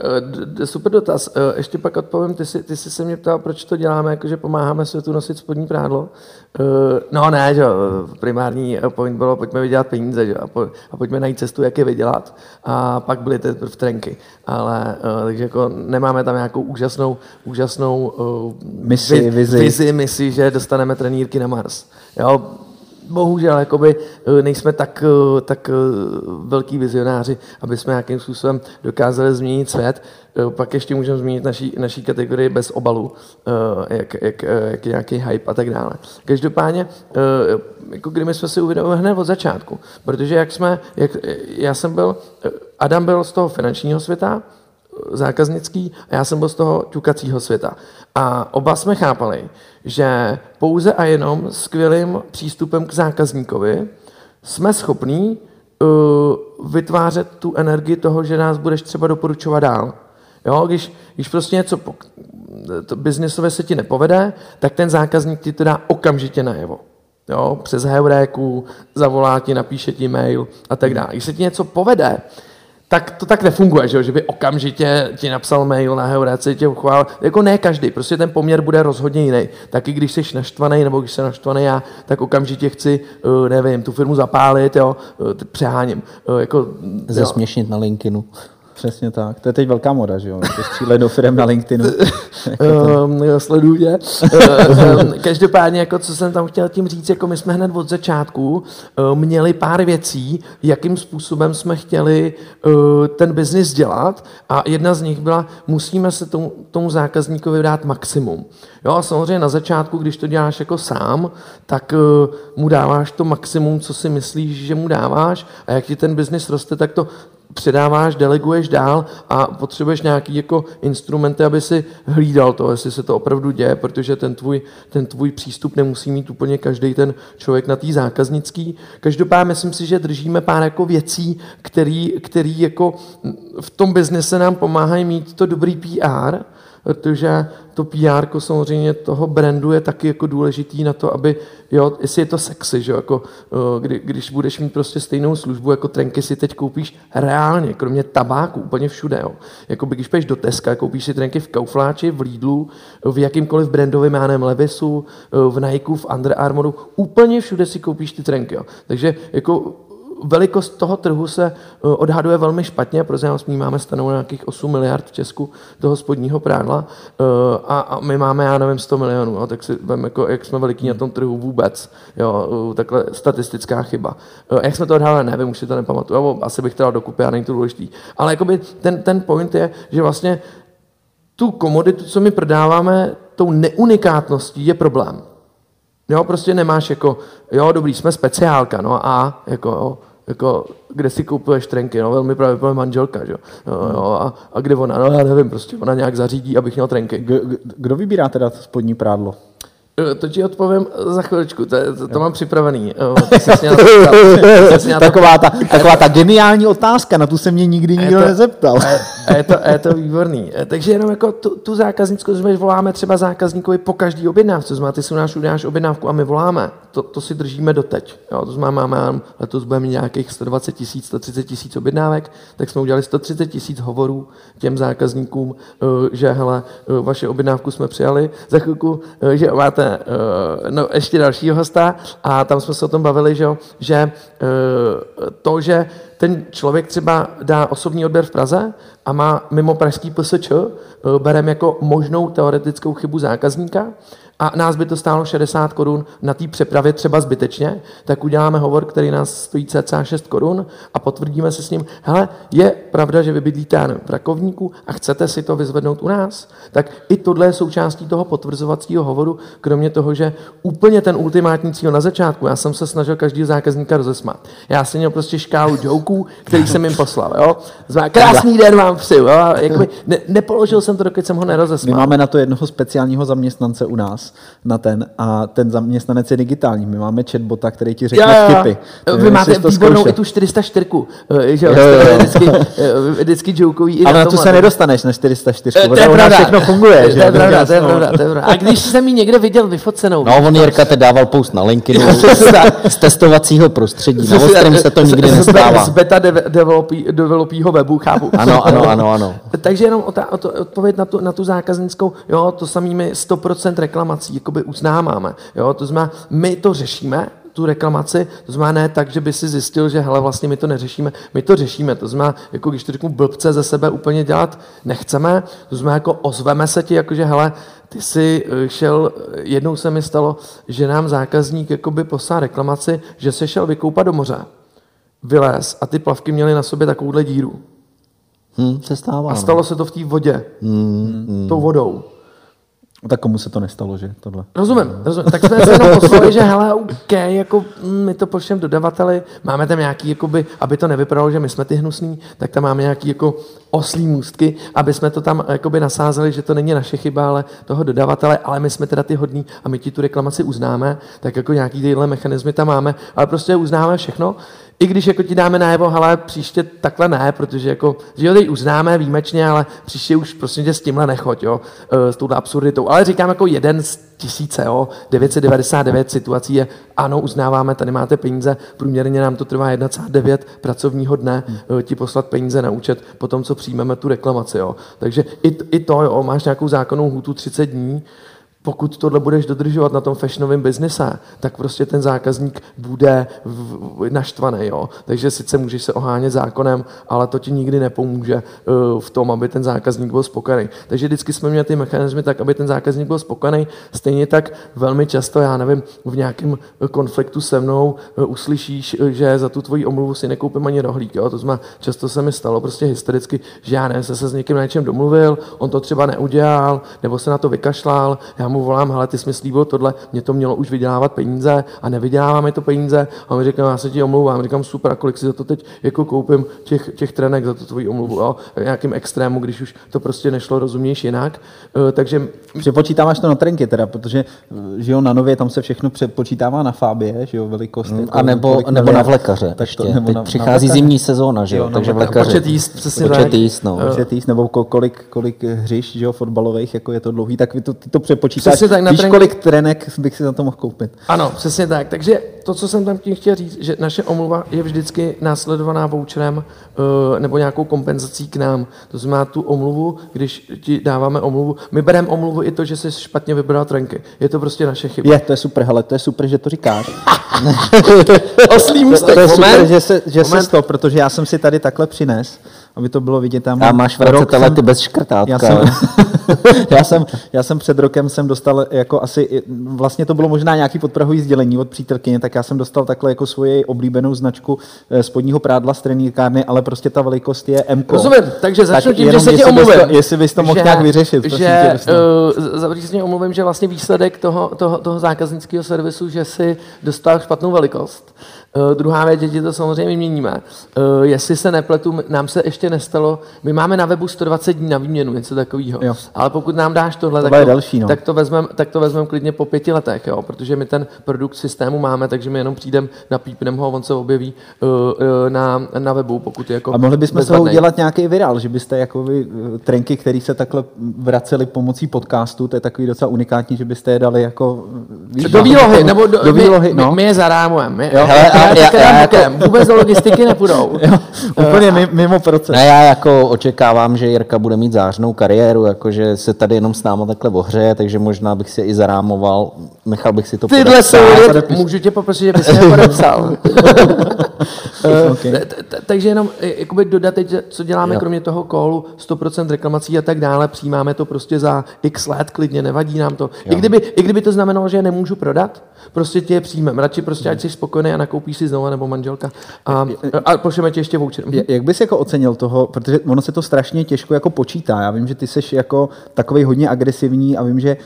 Speaker 3: eh, super dotaz. Eh, Ještě pak odpovím, ty jsi, ty jsi se mě ptal, proč to děláme, jakože pomáháme světu nosit spodní prádlo. Eh, No ne, že jo, primární point bylo, pojďme vydělat peníze, že jo, a, po, a pojďme najít cestu, jak je vydělat. A pak byly teprve trenky. Ale, takže jako nemáme tam nějakou úžasnou, úžasnou
Speaker 4: Misi,
Speaker 3: vi-
Speaker 4: vizi.
Speaker 3: vizi, misi, že dostaneme trenýrky na Mars. Jo, bohužel jakoby eh, nejsme tak, eh, tak eh, velký vizionáři, aby jsme nějakým způsobem dokázali změnit svět. Pak ještě můžeme změnit naší, naší kategorii bez obalu, jak, jak, jak nějaký hype a tak dále. Každopádně, jako kdy my jsme si uvědomili hned od začátku, protože jak jsme, jak, já jsem byl, Adam byl z toho finančního světa, zákaznický a já jsem byl z toho ťukacího světa. A oba jsme chápali, že pouze a jenom skvělým přístupem k zákazníkovi jsme schopní uh, vytvářet tu energii toho, že nás budeš třeba doporučovat dál. Jo, když, když prostě něco po, to biznesově se ti nepovede, tak ten zákazník ti to dá okamžitě najevo. Jo, přes heuréku, zavolá ti, napíše ti mail a tak dále. Když se ti něco povede, tak to tak nefunguje, že, jo? že by okamžitě ti napsal mail na heuréce, tě uchvál. Jako ne každý, prostě ten poměr bude rozhodně jiný. Taky když jsi naštvaný, nebo když jsem naštvaný já, tak okamžitě chci, uh, nevím, tu firmu zapálit, jo, uh, přeháním. Uh, jako, jo.
Speaker 2: Zesměšnit na LinkedInu.
Speaker 4: Přesně tak. To je teď velká moda, že jo? To střílet do firm na LinkedInu.
Speaker 3: um, sleduju tě. um, každopádně, jako co jsem tam chtěl tím říct, jako my jsme hned od začátku uh, měli pár věcí, jakým způsobem jsme chtěli uh, ten biznis dělat a jedna z nich byla, musíme se tomu, tomu zákazníkovi dát maximum. Jo, a samozřejmě na začátku, když to děláš jako sám, tak uh, mu dáváš to maximum, co si myslíš, že mu dáváš a jak ti ten biznis roste, tak to předáváš, deleguješ dál a potřebuješ nějaký jako instrumenty, aby si hlídal to, jestli se to opravdu děje, protože ten tvůj, ten tvůj přístup nemusí mít úplně každý ten člověk na tý zákaznický. Každopádně myslím si, že držíme pár jako věcí, který, který jako v tom biznise nám pomáhají mít to dobrý PR, protože to PR samozřejmě toho brandu je taky jako důležitý na to, aby, jo, jestli je to sexy, že jako, kdy, když budeš mít prostě stejnou službu, jako trenky si teď koupíš reálně, kromě tabáku, úplně všude, jo. Jako když půjdeš do Teska, koupíš si trenky v Kaufláči, v Lidlu, v jakýmkoliv brandovém jménem Levisu, v Nike, v Under Armouru, úplně všude si koupíš ty trenky, jo. Takže jako velikost toho trhu se eh, odhaduje velmi špatně, protože my máme stanou nějakých 8 miliard v Česku toho spodního prádla eh, a, my máme, já nevím, 100 milionů, jo, tak si vím, jako, jak jsme veliký na tom trhu vůbec, jo, eh, takhle statistická chyba. Jak jsme to odhadali, nevím, už si to nepamatuju, asi bych to dal dokupy, a není to důležitý. Ale jakoby ten, ten point je, že vlastně tu komoditu, co my prodáváme, tou neunikátností je problém. Jo, prostě nemáš jako, jo, dobrý, jsme speciálka, no a jako, jo, jako, kde si kupuješ trenky, no, velmi pravděpodobně manželka, že? Jo, jo, a, a, kde ona, no já nevím, prostě ona nějak zařídí, abych měl trenky.
Speaker 4: Kdo vybírá teda spodní prádlo?
Speaker 3: Eh, to ti odpovím za chviličku, to, to, to mám připravený.
Speaker 4: taková, ta, taková ta geniální otázka, na tu se mě nikdy nikdo to, nezeptal.
Speaker 3: A je, to, a je to výborný. Eh, takže jenom jako tu, tu zákaznickou, my voláme třeba zákazníkovi po každý objednávce, to znamená, ty si u nás uděláš objednávku a my voláme. To, to si držíme doteď. Jo, to znamená, máme letos budeme mít nějakých 120 tisíc, 130 tisíc objednávek, tak jsme udělali 130 tisíc hovorů těm zákazníkům, eh, že hele, vaše objednávku jsme přijali, za chvilku, že máte uh, no, ještě dalšího hosta a tam jsme se o tom bavili, že, že uh, to, že ten člověk třeba dá osobní odběr v Praze a má mimo pražský PSČ, uh, bereme jako možnou teoretickou chybu zákazníka, a nás by to stálo 60 korun na té přepravě třeba zbytečně, tak uděláme hovor, který nás stojí cca 6 korun a potvrdíme se s ním, hele, je pravda, že vy bydlíte v Rakovníku a chcete si to vyzvednout u nás? Tak i tohle je součástí toho potvrzovacího hovoru, kromě toho, že úplně ten ultimátní cíl na začátku, já jsem se snažil každý zákazníka rozesmát. Já jsem měl prostě škálu joků, který jsem jim poslal. Jo? Znamená, krásný den vám přeju. Jo? Jakoby ne, nepoložil jsem to, dokud jsem ho nerozesmál.
Speaker 4: My máme na to jednoho speciálního zaměstnance u nás, na ten a ten zaměstnanec je digitální. My máme chatbota, který ti řekne jo, jo. vtipy.
Speaker 3: Vy máte výbornou i tu 404, eh, že jo, jo, jo. vždycky, eh, vždycky jokují
Speaker 4: Ale na tu se nedostaneš na 404, to je pravda. všechno funguje.
Speaker 3: To je pravda, to je pravda, to je pravda. A když jsem ji někde viděl vyfocenou.
Speaker 2: No, on Jirka te dával post na LinkedIn z testovacího prostředí. Na ostrém se to nikdy nestává.
Speaker 3: Z beta developího webu, chápu.
Speaker 2: Ano, ano, ano, ano.
Speaker 3: Takže jenom odpověď na tu, na tu zákaznickou, jo, to samými 100% reklamací, jako jakoby uznáváme. Jo? To znamená, my to řešíme, tu reklamaci, to znamená ne tak, že by si zjistil, že hele, vlastně my to neřešíme, my to řešíme, to znamená, jako když to řeknu blbce ze sebe úplně dělat nechceme, to znamená, jako ozveme se ti, jako že hele, ty jsi eh, šel, jednou se mi stalo, že nám zákazník jakoby poslal reklamaci, že se šel vykoupat do moře, vylez a ty plavky měly na sobě takovouhle díru.
Speaker 2: Hmm, se stává.
Speaker 3: A no. stalo se to v té vodě. Hmm, hmm. Tou vodou.
Speaker 4: Tak komu se to nestalo, že? Tohle?
Speaker 3: Rozumím, rozumím. Tak jsme se jenom poslali, že hele, OK, jako mm, my to pošleme dodavateli, máme tam nějaký, jakoby, aby to nevypadalo, že my jsme ty hnusní, tak tam máme nějaký jako oslí můstky, aby jsme to tam jakoby nasázeli, že to není naše chyba, ale toho dodavatele, ale my jsme teda ty hodní a my ti tu reklamaci uznáme, tak jako nějaký tyhle mechanismy tam máme, ale prostě uznáme všechno i když jako ti dáme najevo, ale příště takhle ne, protože jako, že jo, teď uznáme výjimečně, ale příště už prostě tě s tímhle nechoď, jo, eh, s touhle absurditou. Ale říkám jako jeden z tisíce, jo, 999 situací je, ano, uznáváme, tady máte peníze, průměrně nám to trvá 1,9 pracovního dne hmm. ti poslat peníze na účet po tom, co přijmeme tu reklamaci, jo. Takže i, i to, jo, máš nějakou zákonnou hůtu 30 dní, pokud tohle budeš dodržovat na tom fashionovém biznise, tak prostě ten zákazník bude naštvaný. Jo? Takže sice můžeš se ohánět zákonem, ale to ti nikdy nepomůže uh, v tom, aby ten zákazník byl spokojený. Takže vždycky jsme měli ty mechanizmy tak, aby ten zákazník byl spokojený. Stejně tak velmi často, já nevím, v nějakém konfliktu se mnou uh, uslyšíš, uh, že za tu tvoji omluvu si nekoupím ani rohlík. Jo? To znamená, často se mi stalo prostě historicky, že já nevím, se, se s někým na něčem domluvil, on to třeba neudělal, nebo se na to vykašlal, já mu volám, hele, ty jsi mi slíbil tohle, mě to mělo už vydělávat peníze a nevydělává mi to peníze. A on mi říká, já se ti omlouvám, říkám, super, a kolik si za to teď jako koupím těch, těch trenek za to tvoji omluvu, jo? nějakým extrému, když už to prostě nešlo, rozumíš jinak. Uh, takže...
Speaker 4: Přepočítáváš to na trenky teda, protože že jo, na nově tam se všechno přepočítává na fábě, že jo, velikost.
Speaker 2: Hmm, a nebo, nebo na vlekaře. Tak to, nebo teď na, přichází na zimní sezóna, že jo, jo takže vlekaře.
Speaker 3: Počet jíst, přesně
Speaker 2: počet jíst, no.
Speaker 4: Počet jíst, nebo kolik, kolik hřiš, že jo, fotbalových, jako je to dlouhý, tak vy to, ty to přepočítáš.
Speaker 3: Přesně tak,
Speaker 4: na Víš, kolik trenek bych si za to mohl koupit.
Speaker 3: Ano, přesně tak. Takže to, co jsem tam tím chtěl říct, že naše omluva je vždycky následovaná voucherem uh, nebo nějakou kompenzací k nám. To znamená tu omluvu, když ti dáváme omluvu, my bereme omluvu i to, že jsi špatně vybral trenky. Je to prostě naše chyba.
Speaker 4: Je, to je super, hele, to je super, že to říkáš.
Speaker 3: Oslý můstek,
Speaker 4: to, to je super, že se, že se to, protože já jsem si tady takhle přines aby to bylo vidět.
Speaker 2: Tam a máš vracetele ty bez škrtátka.
Speaker 4: Já jsem, já, jsem, já jsem před rokem jsem dostal jako asi, vlastně to bylo možná nějaký podprahový sdělení od přítelkyně, tak já jsem dostal takhle jako svoji oblíbenou značku eh, spodního prádla z trenýrkárny, ale prostě ta velikost je M.
Speaker 3: Rozumím, takže začnu tak tím, že se ti omluvím.
Speaker 4: Jestli bys to mohl nějak vyřešit.
Speaker 3: Že, uh, omluvím, že vlastně výsledek toho, toho, toho zákaznického servisu, že si dostal špatnou velikost. Uh, druhá věc, že ti to samozřejmě měníme. Uh, jestli se nepletu, nám se ještě nestalo, my máme na webu 120 dní na výměnu, něco takového. Ale pokud nám dáš tohle, tak, to,
Speaker 4: další, no.
Speaker 3: tak to vezmeme tak to vezmem klidně po pěti letech, jo? protože my ten produkt systému máme, takže my jenom přijdeme, napípneme ho, on se objeví uh, uh, na, na webu, pokud je jako
Speaker 4: A mohli bychom se udělat nějaký viral, že byste jako vy, trenky, které se takhle vraceli pomocí podcastu, to je takový docela unikátní, že byste je dali jako...
Speaker 3: Víš, do výlohy, nebo do, do výlohy, my, no. my, my je zarámujeme. My, hele, já, já, já, jako... Vůbec do logistiky nepůjdou.
Speaker 4: jo, úplně mimo proces.
Speaker 2: Ne, já jako očekávám, že Jirka bude mít zářnou kariéru, jakože se tady jenom s náma takhle ohřeje, takže možná bych si i zarámoval, nechal bych si to
Speaker 3: Tyhle jsou, můžu tě poprosit, že bys mě podepsal. Takže jenom jakoby dodat teď, co děláme kromě toho kolu, 100% reklamací a tak dále, přijímáme to prostě za x let, klidně, nevadí nám to. I kdyby, I kdyby to znamenalo, že je nemůžu prodat, prostě tě přijmeme. Radši prostě, ať jsi spokojený a nakoupíš si znovu nebo manželka. A, a pošleme ti ještě voucher.
Speaker 4: Jak bys jako ocenil toho, protože ono se to strašně těžko jako počítá. Já vím, že ty jsi jako takový hodně agresivní a vím, že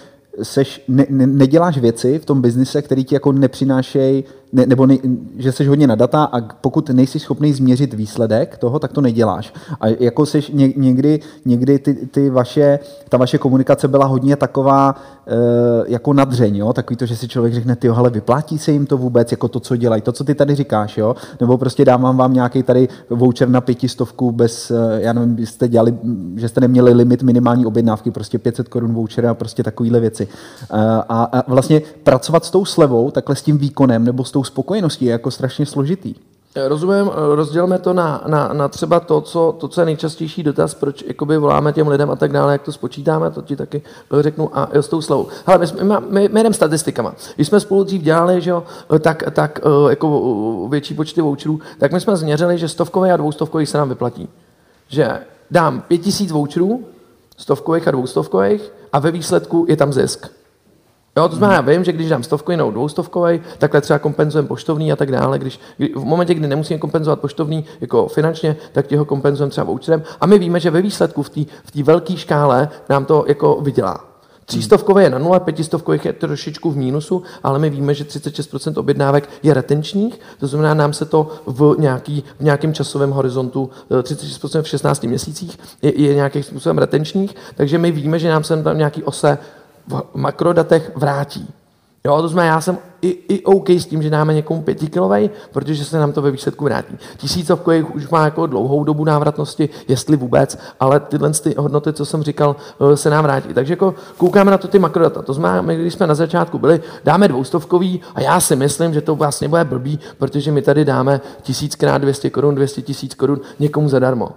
Speaker 4: seš, ne, ne, neděláš věci v tom biznise, které ti jako nepřinášejí ne, nebo ne, že jsi hodně na data a pokud nejsi schopný změřit výsledek toho, tak to neděláš. A jako jsi ně, někdy, někdy ty, ty vaše, ta vaše komunikace byla hodně taková e, jako nadřeň, jo? takový to, že si člověk řekne, ty ale vyplatí se jim to vůbec, jako to, co dělají, to, co ty tady říkáš, jo? nebo prostě dávám vám nějaký tady voucher na pětistovku bez, eh, já nevím, jste dělali, že jste neměli limit minimální objednávky, prostě 500 korun voucher a prostě takovéhle věci. E, a, a vlastně pracovat s tou slevou, takhle s tím výkonem nebo s tou tou spokojeností je jako strašně složitý.
Speaker 3: Rozumím, rozdělme to na, na, na třeba to co, to, co je nejčastější dotaz, proč jakoby voláme těm lidem a tak dále, jak to spočítáme, to ti taky řeknu a s tou slovou. Hele, my, my, my, my jdeme statistikama. Když jsme spolu dřív dělali, že jo, tak, tak eh, jako větší počty voucherů, tak my jsme změřili, že stovkové a dvoustovkových se nám vyplatí. Že dám pět tisíc voucherů, stovkových a dvoustovkových a ve výsledku je tam zisk. Jo, to znamená, já vím, že když dám stovkový nebo dvoustovkový, takhle třeba kompenzujeme poštovný a tak dále. Když, kdy, v momentě, kdy nemusíme kompenzovat poštovný jako finančně, tak těho kompenzujeme třeba voucherem. A my víme, že ve výsledku v té v velké škále nám to jako vydělá. Třístovkové je na nule, pětistovkových je trošičku v mínusu, ale my víme, že 36% objednávek je retenčních, to znamená, nám se to v, nějaký, v nějakém časovém horizontu, 36% eh, v 16 měsících je, je nějakým způsobem retenčních, takže my víme, že nám se tam nějaký ose v makrodatech vrátí. Jo, to znamená, já jsem i, i OK s tím, že dáme někomu pětikilovej, protože se nám to ve výsledku vrátí. Tisícovkový už má jako dlouhou dobu návratnosti, jestli vůbec, ale tyhle ty hodnoty, co jsem říkal, eh, se nám vrátí. Takže jako koukáme na to ty makrodata. To znamená, my, když jsme na začátku byli, dáme dvoustovkový a já si myslím, že to vlastně bude blbý, protože my tady dáme tisíckrát 200 korun, 200 tisíc korun někomu zadarmo.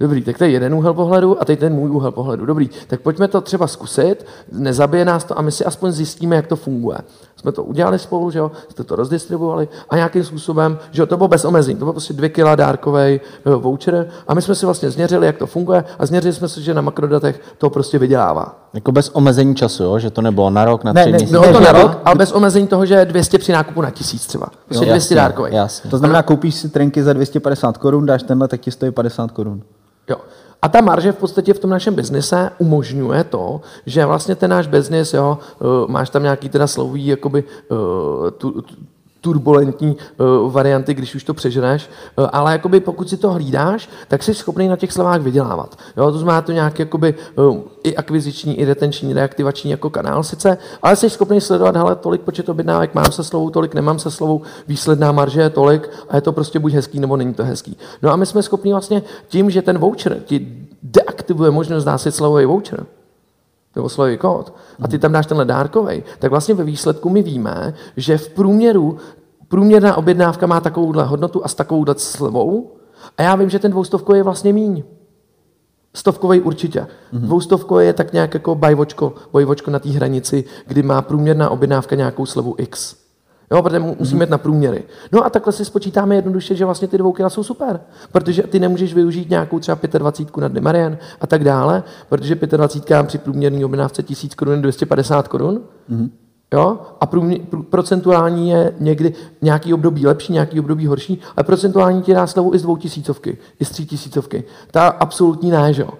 Speaker 3: Dobrý, tak to je jeden úhel pohledu a teď ten můj úhel pohledu. Dobrý, tak pojďme to třeba zkusit, nezabije nás to a my si aspoň zjistíme, jak to funguje. Jsme to udělali spolu, že jo, jste to rozdistribuovali a nějakým způsobem, že jo, to bylo bez omezení, to bylo prostě dvě kila dárkový uh, voucher a my jsme si vlastně změřili, jak to funguje a změřili jsme si, že na makrodatech to prostě vydělává.
Speaker 2: Jako bez omezení času, jo? že to nebylo na rok, na
Speaker 4: Ne,
Speaker 2: tři
Speaker 4: ne,
Speaker 2: měsíce.
Speaker 3: Bylo to na rok, ale bez omezení toho, že je 200 při nákupu na tisíc třeba. Prostě
Speaker 2: Jo,
Speaker 3: 200
Speaker 2: jasně,
Speaker 3: dárkových.
Speaker 4: To znamená, koupíš si trenky za 250 korun, dáš tenhle, tak ti stojí 50 korun.
Speaker 3: Jo. A ta marže v podstatě v tom našem biznise umožňuje to, že vlastně ten náš biznis, jo, eh, máš tam nějaký teda slový, jakoby eh, tu, tu, turbulentní uh, varianty, když už to přeženeš, uh, ale jakoby pokud si to hlídáš, tak jsi schopný na těch slovách vydělávat. Jo, to znamená to nějaký jakoby, uh, i akviziční, i retenční, reaktivační jako kanál sice, ale jsi schopný sledovat, hele, tolik počet objednávek mám se slovou, tolik nemám se slovou, výsledná marže je tolik a je to prostě buď hezký, nebo není to hezký. No a my jsme schopni vlastně tím, že ten voucher ti deaktivuje možnost násit slovový voucher, nebo slovový kód, a ty tam dáš tenhle dárkový, tak vlastně ve výsledku my víme, že v průměru průměrná objednávka má takovouhle hodnotu a s takovouhle slevou a já vím, že ten dvoustovkový je vlastně míň. Stovkový určitě. Mm-hmm. Dvoustovkový je tak nějak jako bajvočko, bojvočko na té hranici, kdy má průměrná objednávka nějakou slevu X. Jo, protože mu- musíme jít na průměry. No a takhle si spočítáme jednoduše, že vlastně ty dvou kila jsou super, protože ty nemůžeš využít nějakou třeba 25 na Demarian a tak dále, protože 25 při průměrné objednávce 1000 korun je 250 korun. Mm-hmm. Jo? A průmě, pr- procentuální je někdy nějaký období lepší, nějaký období horší, ale procentuální ti dá slevu i z dvou tisícovky, i z tří tisícovky. Ta absolutní ne, že jo?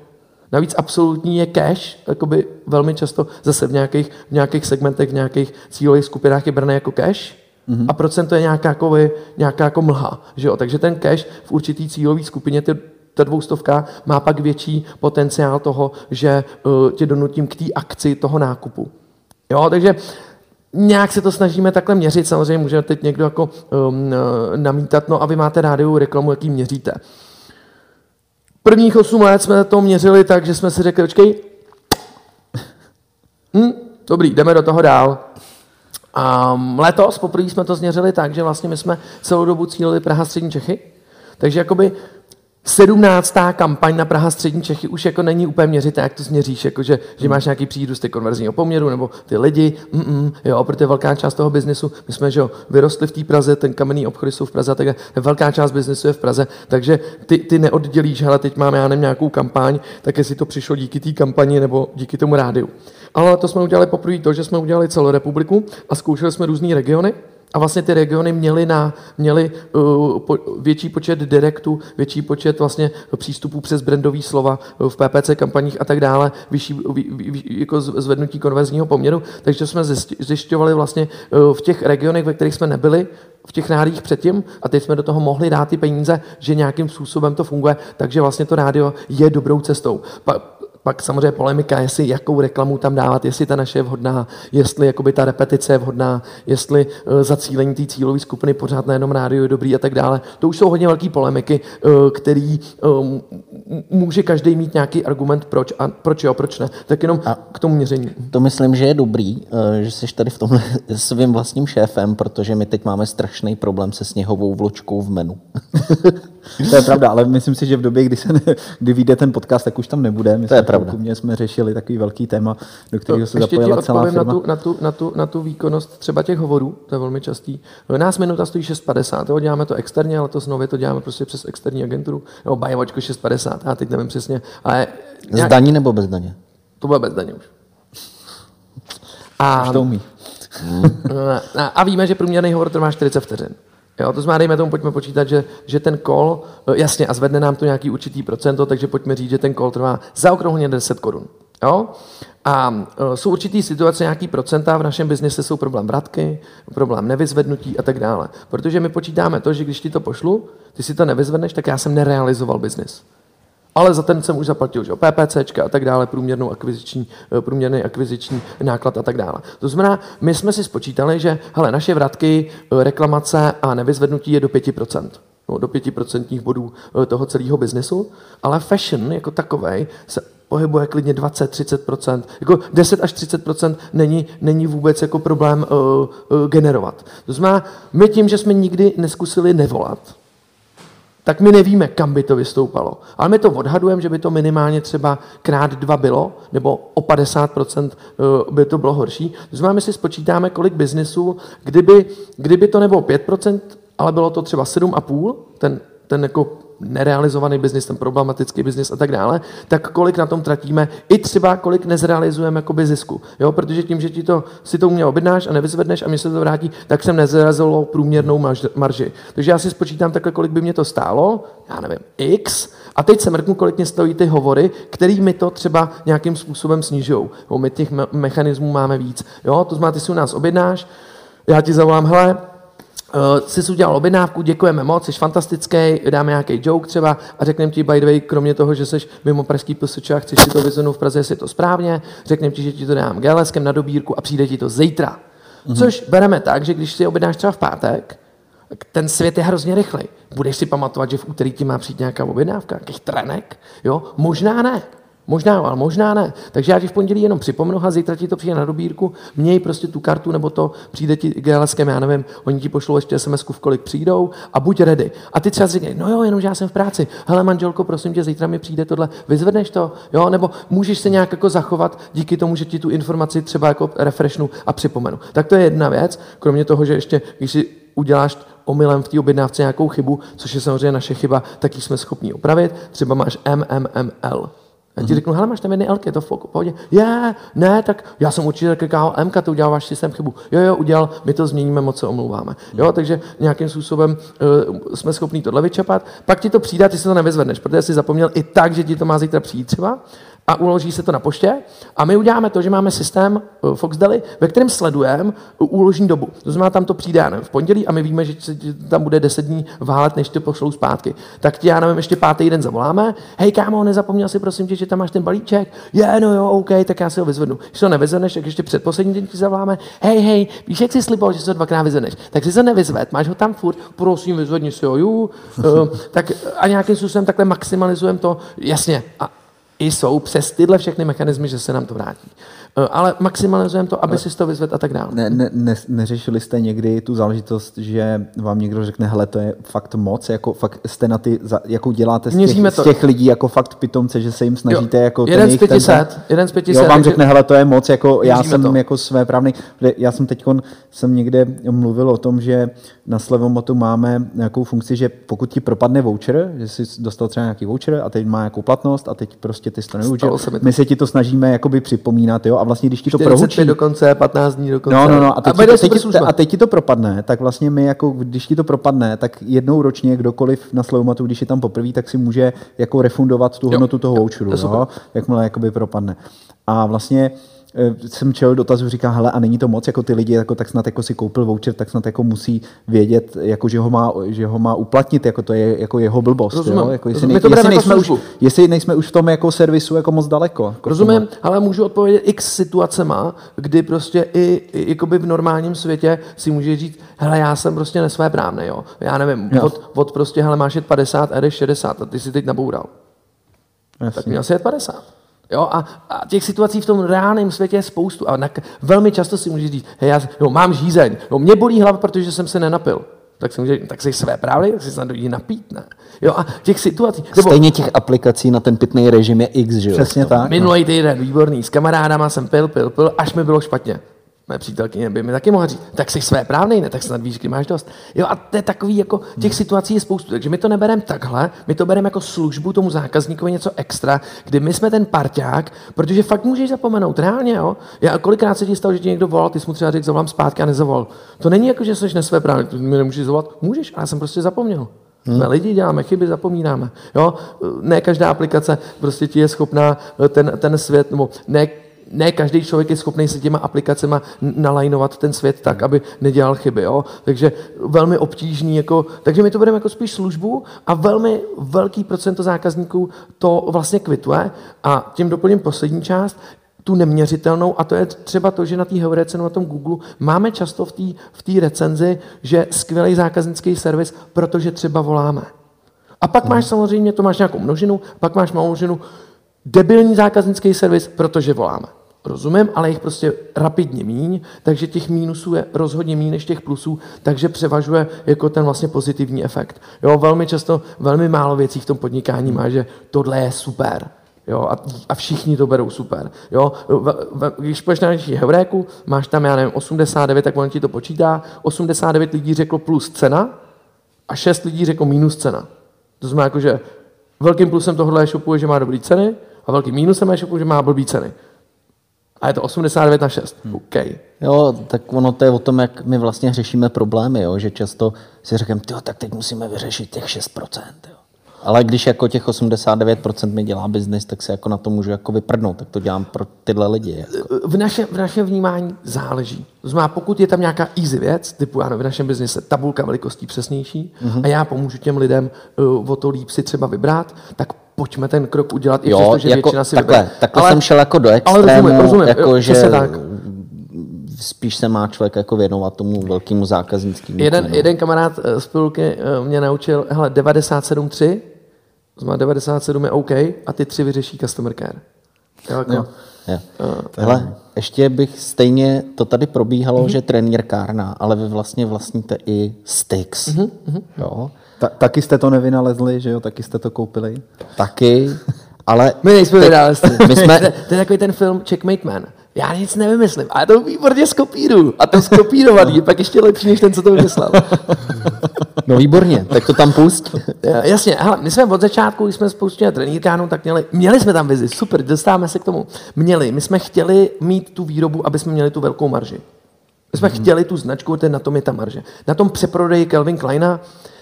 Speaker 3: Navíc absolutní je cash, jakoby velmi často zase v nějakých, v nějakých segmentech, v nějakých cílových skupinách je brané jako cash, mm-hmm. a procento je nějaká, jako, nějaká jako mlha. Že jo? Takže ten cash v určitý cílové skupině ty, ta dvoustovka má pak větší potenciál toho, že uh, tě donutím k té akci toho nákupu. Jo, takže nějak se to snažíme takhle měřit. Samozřejmě může teď někdo jako um, namítat, no a vy máte rádiovou reklamu, jaký měříte. Prvních 8 let jsme to měřili tak, že jsme si řekli, počkej, hm, dobrý, jdeme do toho dál. Um, letos poprvé jsme to změřili tak, že vlastně my jsme celou dobu cílili Praha střední Čechy, takže jakoby 17. kampaň na Praha střední Čechy už jako není úplně měřité, jak to změříš, jako že, že máš nějaký přírůstek konverzního poměru, nebo ty lidi, mm, jo, protože velká část toho biznesu, my jsme že jo, vyrostli v té Praze, ten kamenný obchody jsou v Praze, takže velká část biznesu je v Praze, takže ty, ty neoddělíš, hele, teď máme, já nevím, nějakou kampaň, tak jestli to přišlo díky té kampani nebo díky tomu rádiu. Ale to jsme udělali poprvé to, že jsme udělali celou republiku a zkoušeli jsme různé regiony, a vlastně ty regiony měly, na, měly uh, větší počet direktů, větší počet vlastně přístupů přes brandový slova uh, v PPC kampaních a tak dále, vyšší vy, vy, jako zvednutí konverzního poměru. Takže jsme zjišť- zjišťovali vlastně uh, v těch regionech, ve kterých jsme nebyli, v těch rádích předtím a teď jsme do toho mohli dát ty peníze, že nějakým způsobem to funguje, takže vlastně to rádio je dobrou cestou. Pa, pak samozřejmě polemika, jestli jakou reklamu tam dávat, jestli ta naše je vhodná, jestli jakoby ta repetice je vhodná, jestli uh, zacílení té cílové skupiny pořád na jednom rádiu je dobrý a tak dále. To už jsou hodně velké polemiky, uh, který um, může každý mít nějaký argument, proč a proč jo, proč ne. Tak jenom a k tomu měření.
Speaker 2: To myslím, že je dobrý, eh, že jsi tady v tomhle svým vlastním šéfem, protože my teď máme strašný problém se sněhovou vločkou v menu.
Speaker 4: To je pravda, ale myslím si, že v době, kdy, se ne, kdy vyjde ten podcast, tak už tam nebude. My
Speaker 2: To je pravda.
Speaker 4: Mě jsme řešili takový velký téma, do kterého se zapojila celá
Speaker 3: odpovím na
Speaker 4: firma.
Speaker 3: tu, na, tu, na, tu, na tu výkonnost třeba těch hovorů, to je velmi častý. Nás minuta stojí 6,50, jo, děláme to externě, ale to znovu to děláme prostě přes externí agenturu, nebo bajovačko 6,50, já teď nevím přesně, ale
Speaker 2: Z daní nebo bez daně?
Speaker 3: to bude bez daně už. A,
Speaker 4: Už to umí.
Speaker 3: a, a víme, že průměrný hovor trvá 40 vteřin. Jo, to znamená, dejme tomu, pojďme počítat, že, že ten kol, eh, jasně, a zvedne nám to nějaký určitý procento, takže pojďme říct, že ten kol trvá zaokrouhleně 10 korun. Jo? A eh, jsou určitý situace, nějaký procenta v našem biznise jsou problém vratky, problém nevyzvednutí a tak dále. Protože my počítáme to, že když ti to pošlu, ty si to nevyzvedneš, tak já jsem nerealizoval biznis. Ale za ten jsem už zaplatil, že PPCčka a tak dále, průměrnou akviziční, eh, průměrný akviziční náklad a tak dále. To znamená, my jsme si spočítali, že hele, naše vratky, eh, reklamace a nevyzvednutí je do 5%. No, do 5% bodů eh, toho celého biznesu, ale fashion jako takovej se pohybuje klidně 20-30%. Jako 10 až 30% není, není vůbec jako problém uh, uh, generovat. To znamená, my tím, že jsme nikdy neskusili nevolat, tak my nevíme, kam by to vystoupalo. Ale my to odhadujeme, že by to minimálně třeba krát dva bylo, nebo o 50% eh, by to bylo horší. To znamená, my si spočítáme, kolik biznisů, kdyby, kdyby to nebylo 5%, ale bylo to třeba 7,5%, ten, ten jako nerealizovaný biznis, ten problematický biznis a tak dále, tak kolik na tom tratíme, i třeba kolik nezrealizujeme jako zisku. Jo? Protože tím, že ti to, si to u mě objednáš a nevyzvedneš a mě se to vrátí, tak jsem nezrazilo průměrnou marži. Takže já si spočítám takhle, kolik by mě to stálo, já nevím, x, a teď se mrknu, kolik mě stojí ty hovory, který mi to třeba nějakým způsobem snižují. My těch me- mechanismů máme víc. Jo? To znamená, ty si u nás objednáš, já ti zavolám, hele, Uh, jsi udělal objednávku, děkujeme moc, jsi fantastický, dáme nějaký joke třeba a řekneme ti, by the way, kromě toho, že jsi mimo pražský PSČ a chceš si to vyzvednout v Praze, jestli je to správně, řekneme ti, že ti to dám GLSkem na dobírku a přijde ti to zítra. Mm-hmm. Což bereme tak, že když si objednáš třeba v pátek, ten svět je hrozně rychlej. Budeš si pamatovat, že v úterý ti má přijít nějaká objednávka, nějakých trenek? Jo? Možná ne. Možná ale možná ne. Takže já ti v pondělí jenom připomenu a zítra ti to přijde na dobírku, měj prostě tu kartu nebo to, přijde ti GLSkem, já nevím, oni ti pošlou ještě sms v kolik přijdou a buď ready. A ty třeba říkají, no jo, jenom já jsem v práci. Hele, manželko, prosím tě, zítra mi přijde tohle, vyzvedneš to, jo, nebo můžeš se nějak jako zachovat díky tomu, že ti tu informaci třeba jako refreshnu a připomenu. Tak to je jedna věc, kromě toho, že ještě, když si uděláš omylem v té objednávce nějakou chybu, což je samozřejmě naše chyba, tak ji jsme schopni opravit. Třeba máš MMML. Já ti řeknu, hele, máš tam jedny Lky, je to v pohodě. Je, ne, tak já jsem určitě KKL M, to udělal váš systém chybu. Jo, jo, udělal, my to změníme, moc se omlouváme. Jo, takže nějakým způsobem uh, jsme schopni tohle vyčapat. Pak ti to přijde ty se to nevyzvedneš, protože jsi zapomněl i tak, že ti to má zítra přijít třeba a uloží se to na poště a my uděláme to, že máme systém eh, Foxdeli, ve kterém sledujeme úložní dobu. To znamená, tam to přijde nevím, v pondělí a my víme, že tam bude 10 dní válet, než to pošlou zpátky. Tak ti, já nevím, ještě pátý den zavoláme. Hej, kámo, nezapomněl si, prosím tě, že tam máš ten balíček? Je, no jo, OK, tak já si ho vyzvednu. Když to nevyzvedneš, tak ještě předposlední den ti zavoláme. Hej, hej, víš, jak jsi sliboval, že se ho dvakrát vyzvedneš? Tak si to nevyzved, máš ho tam furt, prosím, vyzvedni si ho, jú. Uh, tak a nějakým způsobem takhle maximalizujeme to, jasně. A jsou přes tyhle všechny mechanismy, že se nám to vrátí. Eh, ale maximalizujeme to, aby si to vyzvedl a tak dále.
Speaker 4: Ne, ne, ne, neřešili jste někdy tu záležitost, že vám někdo řekne, hele, to je fakt moc, jako fakt jste na ty, jako děláte z těch, z těch lidí jako fakt pitomce, že se jim snažíte jo, jako
Speaker 3: jeden z 500, jeden z 500.
Speaker 4: Jo, vám řekne, hele, to je moc, jako já jsem to. jako své právný, já jsem teď jsem někde mluvil o tom, že na Slevomotu máme nějakou funkci, že pokud ti propadne voucher, že jsi dostal třeba nějaký voucher a teď má nějakou platnost a teď prostě ty to neužil, my se ti to snažíme jakoby připomínat, jo, a vlastně když ti to prohučí...
Speaker 3: dokonce, 15 dní dokonce.
Speaker 4: No, no, no, a teď, a, ti, teď, a teď ti to propadne, tak vlastně my jako, když ti to propadne, tak jednou ročně kdokoliv na Slevomatu, když je tam poprvé, tak si může jako refundovat tu hodnotu jo, toho voucheru, jo, jakmile jakoby propadne. A vlastně jsem čel dotazu, říká, hele, a není to moc, jako ty lidi, jako, tak snad jako si koupil voucher, tak snad jako musí vědět, jako, že, ho má, že ho má uplatnit, jako to je jako jeho blbost. Rozumím. Jo? Jako, jestli, ne, jestli, jako nejsme už, jestli nejsme už v tom jako servisu jako moc daleko. Jako
Speaker 3: Rozumím, tomu. ale můžu odpovědět x situacema, kdy prostě i, i jakoby v normálním světě si může říct, hele, já jsem prostě nesvéprávný, jo. Já nevím, jo. od, od prostě, hele, máš jet 50, a 60 a ty si teď naboural. Jasně. Tak měl si jet 50. Jo, a, a těch situací v tom reálném světě je spoustu. A na, velmi často si můžeš říct, hej, já jo, mám žízeň, jo, mě bolí hlava, protože jsem se nenapil. Tak si může, tak jsi své právě, tak si snad jít napít, ne? Jo, a těch situací...
Speaker 2: Nebo, Stejně těch aplikací na ten pitný režim je x, že jo?
Speaker 4: Přesně tak.
Speaker 3: Minulý týden, výborný, s kamarádama jsem pil, pil, pil, až mi bylo špatně mé přítelkyně by mi taky mohla říct, tak jsi své právnej, ne, tak snad víš, kdy máš dost. Jo, a to je takový, jako těch situací je spoustu, takže my to nebereme takhle, my to bereme jako službu tomu zákazníkovi něco extra, kdy my jsme ten parťák, protože fakt můžeš zapomenout, reálně, jo. Já kolikrát se ti stalo, že ti někdo volal, ty jsi mu třeba řekl, zavolám zpátky a nezavolal. To není jako, že jsi nesvé právnej, ty mi nemůžeš zavolat, můžeš, ale já jsem prostě zapomněl. Hmm. Jsme lidi, děláme chyby, zapomínáme. Jo? Ne každá aplikace prostě ti je schopná ten, ten svět, nebo ne ne každý člověk je schopný se těma aplikacemi nalajnovat ten svět tak, aby nedělal chyby. Jo? Takže velmi obtížný. Jako, takže my to budeme jako spíš službu a velmi velký procento zákazníků to vlastně kvituje. A tím doplním poslední část, tu neměřitelnou, a to je třeba to, že na té Heurece na tom Google máme často v té v recenzi, že skvělý zákaznický servis, protože třeba voláme. A pak máš samozřejmě, to máš nějakou množinu, pak máš množinu debilní zákaznický servis, protože voláme. Rozumím, ale jich prostě rapidně míň, takže těch mínusů je rozhodně méně než těch plusů, takže převažuje jako ten vlastně pozitivní efekt. Jo, velmi často, velmi málo věcí v tom podnikání má, že tohle je super. Jo, a, a všichni to berou super. Jo, v, v, když půjdeš na heuréku, máš tam, já nevím, 89, tak on ti to počítá, 89 lidí řeklo plus cena a 6 lidí řeklo minus cena. To znamená, jako, že velkým plusem tohohle e-shopu je, že má dobrý ceny a velkým mínusem e-shopu, že má blbý ceny. A je to 89 na 6. Hmm. OK.
Speaker 2: Jo, tak ono to je o tom, jak my vlastně řešíme problémy, jo? že často si řekneme, tak teď musíme vyřešit těch 6%. Jo? Ale když jako těch 89% mi dělá biznis, tak se jako na to můžu jako vyprdnout, tak to dělám pro tyhle lidi. Jako.
Speaker 3: V, naše, v našem vnímání záleží. To znamená, pokud je tam nějaká easy věc, typu ano, v našem biznise tabulka velikostí přesnější mm-hmm. a já pomůžu těm lidem uh, o to líp si třeba vybrat, tak pojďme ten krok udělat, i jo, přesto, že jako, většina si
Speaker 2: takhle,
Speaker 3: vybere.
Speaker 2: Takhle ale, jsem šel jako do extrému,
Speaker 3: ale rozumím, rozumím,
Speaker 2: jako,
Speaker 3: jo,
Speaker 2: že
Speaker 3: tak.
Speaker 2: spíš se má člověk jako věnovat tomu velkému zákaznickému.
Speaker 3: Jeden, jeden kamarád z pilky eh, mě naučil, hele, 97.3 znamená 97 je OK a ty tři vyřeší customer care. Jako, jo.
Speaker 2: Jo. Uh, Hele, ještě bych stejně, to tady probíhalo, mm-hmm. že trenér Kárna, ale vy vlastně vlastníte i Styx. Mm-hmm. Jo.
Speaker 4: Ta, taky jste to nevynalezli, že jo? Taky jste to koupili?
Speaker 2: Taky, ale...
Speaker 3: My nejsme vynalezli. My jsme... to, to je takový ten film Checkmate Man. Já nic nevymyslím, ale to výborně skopíru. A to skopírovaný je pak ještě lepší, než ten, co to vymyslel.
Speaker 2: No výborně, tak to tam pust.
Speaker 3: Jasně, hele, my jsme od začátku, když jsme spustili trenýrkánu, tak měli, měli jsme tam vizi, super, dostáváme se k tomu. Měli, my jsme chtěli mít tu výrobu, aby jsme měli tu velkou marži. My jsme mm-hmm. chtěli tu značku, ten na tom je ta marže. Na tom přeprodeji Kelvin Kleina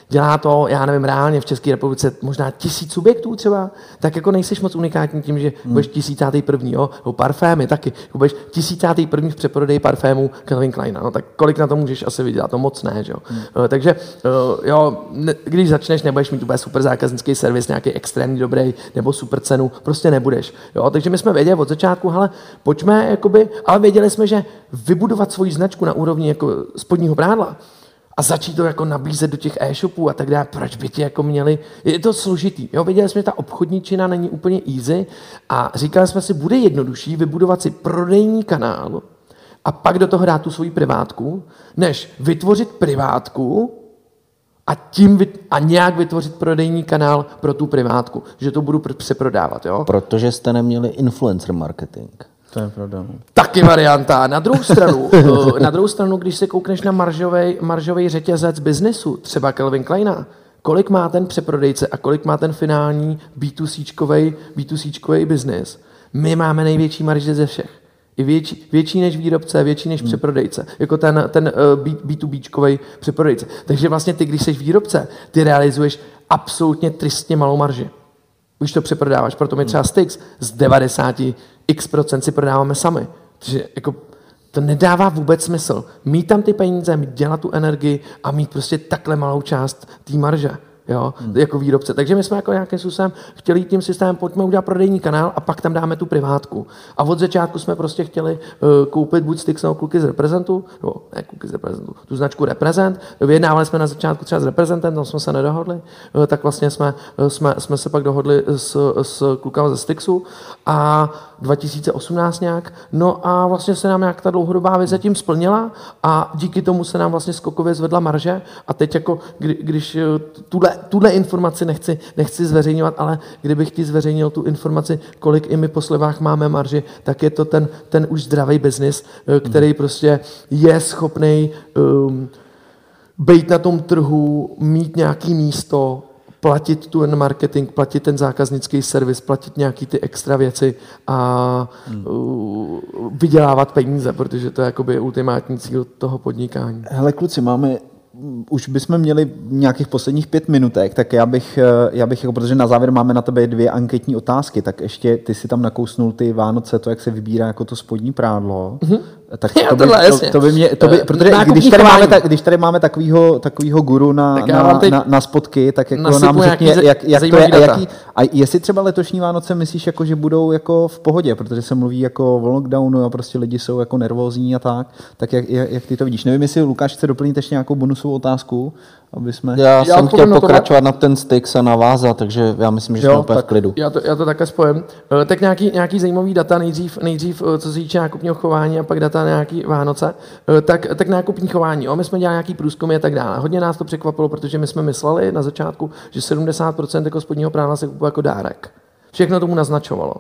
Speaker 3: dělá to, já nevím, reálně v České republice možná tisíc subjektů třeba, tak jako nejseš moc unikátní tím, že hmm. budeš tisícátý první, jo, jo parfémy taky, jako budeš tisícátý první v přeprodeji parfému Calvin Kleina, no tak kolik na to můžeš asi vydělat, to moc ne, že jo. Hmm. Uh, takže uh, jo, ne, když začneš, nebudeš mít úplně super zákaznický servis, nějaký extrémní dobrý nebo super cenu, prostě nebudeš, jo, takže my jsme věděli od začátku, hele, pojďme, jakoby, ale věděli jsme, že vybudovat svoji značku na úrovni jako spodního brádla, a začít to jako nabízet do těch e-shopů a tak dále, proč by ti jako měli, je to složitý. Jo, věděli jsme, že ta obchodní čina není úplně easy a říkali jsme si, bude jednodušší vybudovat si prodejní kanál a pak do toho dát tu svoji privátku, než vytvořit privátku a tím a nějak vytvořit prodejní kanál pro tu privátku, že to budu přeprodávat. Jo?
Speaker 2: Protože jste neměli influencer marketing.
Speaker 4: To je pravda. No.
Speaker 3: Taky varianta. Na druhou stranu, eh, na druhou stranu, když se koukneš na maržový, maržový řetězec biznesu, třeba Kelvin Kleina, kolik má ten přeprodejce a kolik má ten finální B2C B2C biznis, my máme největší marže ze všech. I větší, větší než výrobce, větší než hmm. přeprodejce. Jako ten, ten uh, B2B přeprodejce. Takže vlastně ty, když jsi výrobce, ty realizuješ absolutně tristně malou marži. Už to přeprodáváš, proto my třeba Styx z 90 x procent si prodáváme sami. Takže jako to nedává vůbec smysl. Mít tam ty peníze, mít dělat tu energii a mít prostě takhle malou část té marže jo, hmm. jako výrobce. Takže my jsme jako nějakým způsobem chtěli tím systémem, pojďme udělat prodejní kanál a pak tam dáme tu privátku. A od začátku jsme prostě chtěli uh, koupit buď Stix nebo kluky z Reprezentu, nebo ne kluky z Reprezentu, tu značku Reprezent. Vyjednávali jsme na začátku třeba s Reprezentem, tam jsme se nedohodli, uh, tak vlastně jsme, uh, jsme, jsme se pak dohodli s, s klukama ze Stixu a 2018 nějak. No a vlastně se nám nějak ta dlouhodobá vize tím splnila a díky tomu se nám vlastně skokově zvedla marže a teď jako, kdy, když tuhle, tuhle informaci nechci, nechci zveřejňovat, ale kdybych ti zveřejnil tu informaci, kolik i my po slevách máme marži, tak je to ten, ten už zdravý biznis, eh, který prostě je schopný um, být na tom trhu, mít nějaký místo, platit tu marketing, platit ten zákaznický servis, platit nějaký ty extra věci a hmm. uh, vydělávat peníze, protože to je jakoby ultimátní cíl toho podnikání.
Speaker 4: Hele kluci, máme už bychom měli nějakých posledních pět minutek, tak já bych, eh, já bych jako, protože na závěr máme na tebe dvě anketní otázky, tak ještě ty si tam nakousnul ty Vánoce, to, jak se vybírá jako to spodní prádlo. Mm-hmm. Tak to, by, to, to by mě, to by, eh, protože když tady, máme, tak, když tady máme takovýho, takovýho guru na, na, na, na, spotky, tak jako nám řekně, jak, jak to je a, jaký, a jestli třeba letošní Vánoce myslíš, jako, že budou jako v pohodě, protože se mluví jako o lockdownu a prostě lidi jsou jako nervózní a tak, tak jak, jak, jak ty to vidíš? Nevím, jestli Lukáš chce doplnit ještě nějakou bonusovou otázku, aby jsme...
Speaker 2: Já, já jsem chtěl
Speaker 3: odpovím na to,
Speaker 2: pokračovat na ten styk a navázat, takže já myslím, že
Speaker 4: Jo,
Speaker 2: jsme úplně v klidu.
Speaker 3: Já to, já to také spojím. Eh, Tak nějaký, nějaký zajímavý data nejdřív, nejdřív eh, co se týče nákupního chování a pak data na nějaký Vánoce. Eh, Tak, tak nákupní chování. Jo, my jsme dělali nějaký průzkumy a tak dále. Hodně nás to překvapilo, protože my jsme mysleli na začátku, že 70% jako spodního prádla se kupuje jako dárek. Všechno tomu naznačovalo.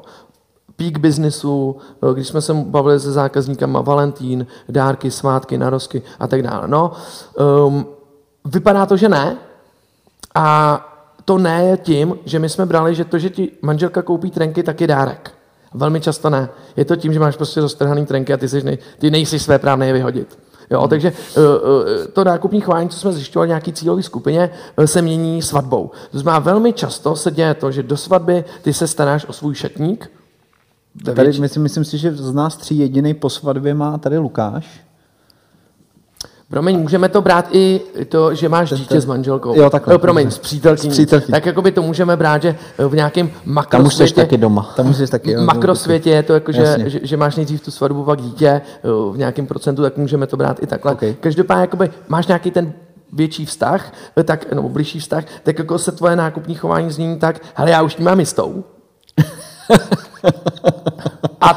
Speaker 3: Peak biznisu, když jsme se bavili se zákazníkama Valentín, dárky, svátky, narozky a tak dále. No, um, vypadá to, že ne, a to ne je tím, že my jsme brali, že to, že ti manželka koupí trenky, tak je dárek. Velmi často ne. Je to tím, že máš prostě roztrhaný trenky a ty, jsi nej, ty nejsi své právné je vyhodit. Jo, takže uh, uh, to nákupní chování, co jsme zjišťovali nějaký cílové skupině, uh, se mění svatbou. To znamená, velmi často se děje to, že do svatby ty se staráš o svůj šatník.
Speaker 4: Tady myslím, myslím si, že z nás tří jediný po svatbě má tady Lukáš.
Speaker 3: Promiň, můžeme to brát i to, že máš dítě s manželkou.
Speaker 4: Jo, takhle.
Speaker 3: Eh, Promiň, s přítelkyní.
Speaker 4: S přítelkyní.
Speaker 3: Tak jakoby to můžeme brát, že v nějakém
Speaker 2: Tam už jsi
Speaker 3: makrosvětě...
Speaker 2: taky doma.
Speaker 4: Tam už jsi taky. jo,
Speaker 3: makrosvětě je to jako, že, že, že, máš nejdřív tu svatbu, pak dítě v nějakém procentu, tak můžeme to brát i takhle.
Speaker 4: Ok.
Speaker 3: Každopádně jakoby, máš nějaký ten větší vztah, tak, nebo blížší vztah, tak jako se tvoje nákupní chování změní tak, hele, já už tím mám jistou. A,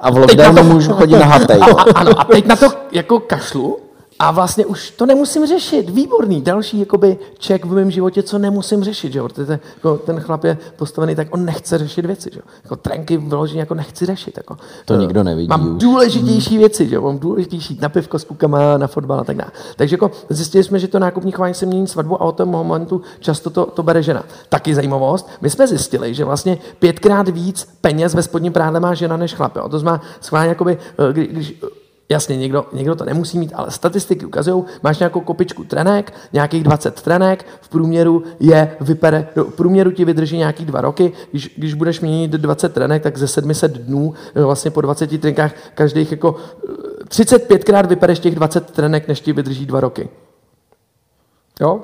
Speaker 2: A v
Speaker 3: teď na
Speaker 2: lockdownu
Speaker 3: to-
Speaker 2: můžu chodit na hatej.
Speaker 3: a, a, ano, a teď na to jako kašlu a vlastně už to nemusím řešit. Výborný. Další jakoby ček v mém životě, co nemusím řešit. Že? Protože jako ten chlap je postavený tak, on nechce řešit věci. Že? Jako trenky vyloženě jako nechci řešit. Jako.
Speaker 2: To
Speaker 3: Eh,
Speaker 2: nikdo nevidí
Speaker 3: Mám
Speaker 2: už.
Speaker 3: důležitější věci. Že? Mám důležitější na pivko s klukama, na fotbal a tak dále. Takže jako zjistili jsme, že to nákupní chování se mění svatbu a od toho momentu často to, to bere žena. Taky zajímavost. My jsme zjistili, že vlastně pětkrát víc peněz ve spodním prádle má žena než chlap. Jo. To znamená, schválně, jakoby, eh, kdy, když Jasně, někdo, někdo to nemusí mít, ale statistiky ukazují, máš nějakou kopičku trenek, nějakých 20 trenek, v průměru je vypere, v průměru ti vydrží nějaký dva roky, když, když budeš mít 20 trenek, tak ze 700 dnů, eh, vlastně po 20 trenkách, každých jako eh, 35krát vypereš těch 20 trenek, než ti vydrží dva roky. Jo?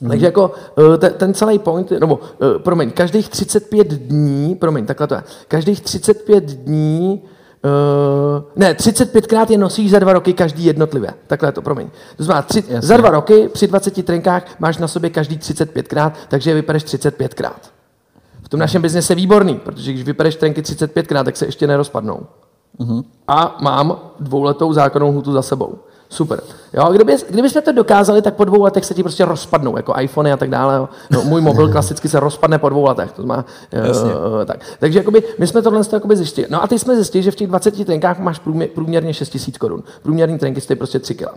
Speaker 3: Mm. Takže jako eh, te- ten celý point, nebo eh, promiň, každých 35 dní, promiň, takhle to je, každých 35 dní, uh, ne, 35krát je nosíš za dva roky každý jednotlivě. Takhle je to, promiň. To znamená, tři, za dva roky při 20 trenkách máš na sobě každý 35krát, takže je vypereš 35krát. V tom našem biznise je výborný, protože když vypereš trenky 35krát, tak se ještě nerozpadnou. A mám dvouletou zákonnou hutu za sebou. Super. Jo, kdyby, kdyby jsme to dokázali, tak po dvou letech se ti prostě rozpadnou, jako iPhony a tak dále. Jo. No, můj mobil klasicky se rozpadne po dvou letech. To má, uh, tak. Takže jakoby, my jsme tohle jakoby zjistili. No a teď jsme zjistili, že v těch 20 trenkách máš průměr, průměrně 6 000 korun. Průměrný trenky stojí prostě 3 kg.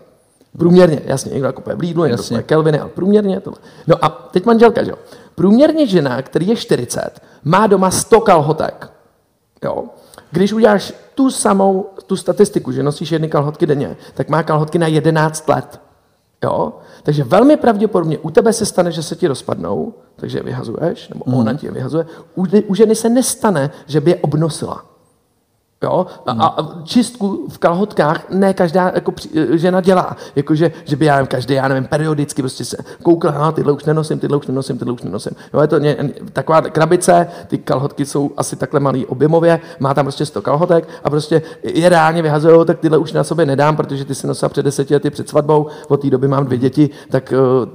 Speaker 3: Průměrně, jasně, někdo kupuje v Lidlu, někdo kupuje Kelviny, ale průměrně tohle. No a teď manželka, že jo. Průměrně žena, který je 40, má doma 100 kalhotek. Jo. Když uděláš tu samou tu statistiku, že nosíš jedny kalhotky denně, tak má kalhotky na 11 let. Jo? Takže velmi pravděpodobně u tebe se stane, že se ti rozpadnou, takže je vyhazuješ, nebo ona ti je vyhazuje. U, u ženy se nestane, že by je obnosila. Jo? A, a čistku v kalhotkách ne každá jako při, žena dělá. Jakože, že by já každý, já nevím, periodicky prostě se koukla, no, tyhle už nenosím, tyhle už nenosím, tyhle už nenosím. Jo, je to ně, taková krabice, ty kalhotky jsou asi takhle malý objemově, má tam prostě 100 kalhotek a prostě je reálně vyhazují, tak tyhle už na sobě nedám, protože ty si nosila před deseti lety před svatbou, od té doby mám dvě děti, tak uh,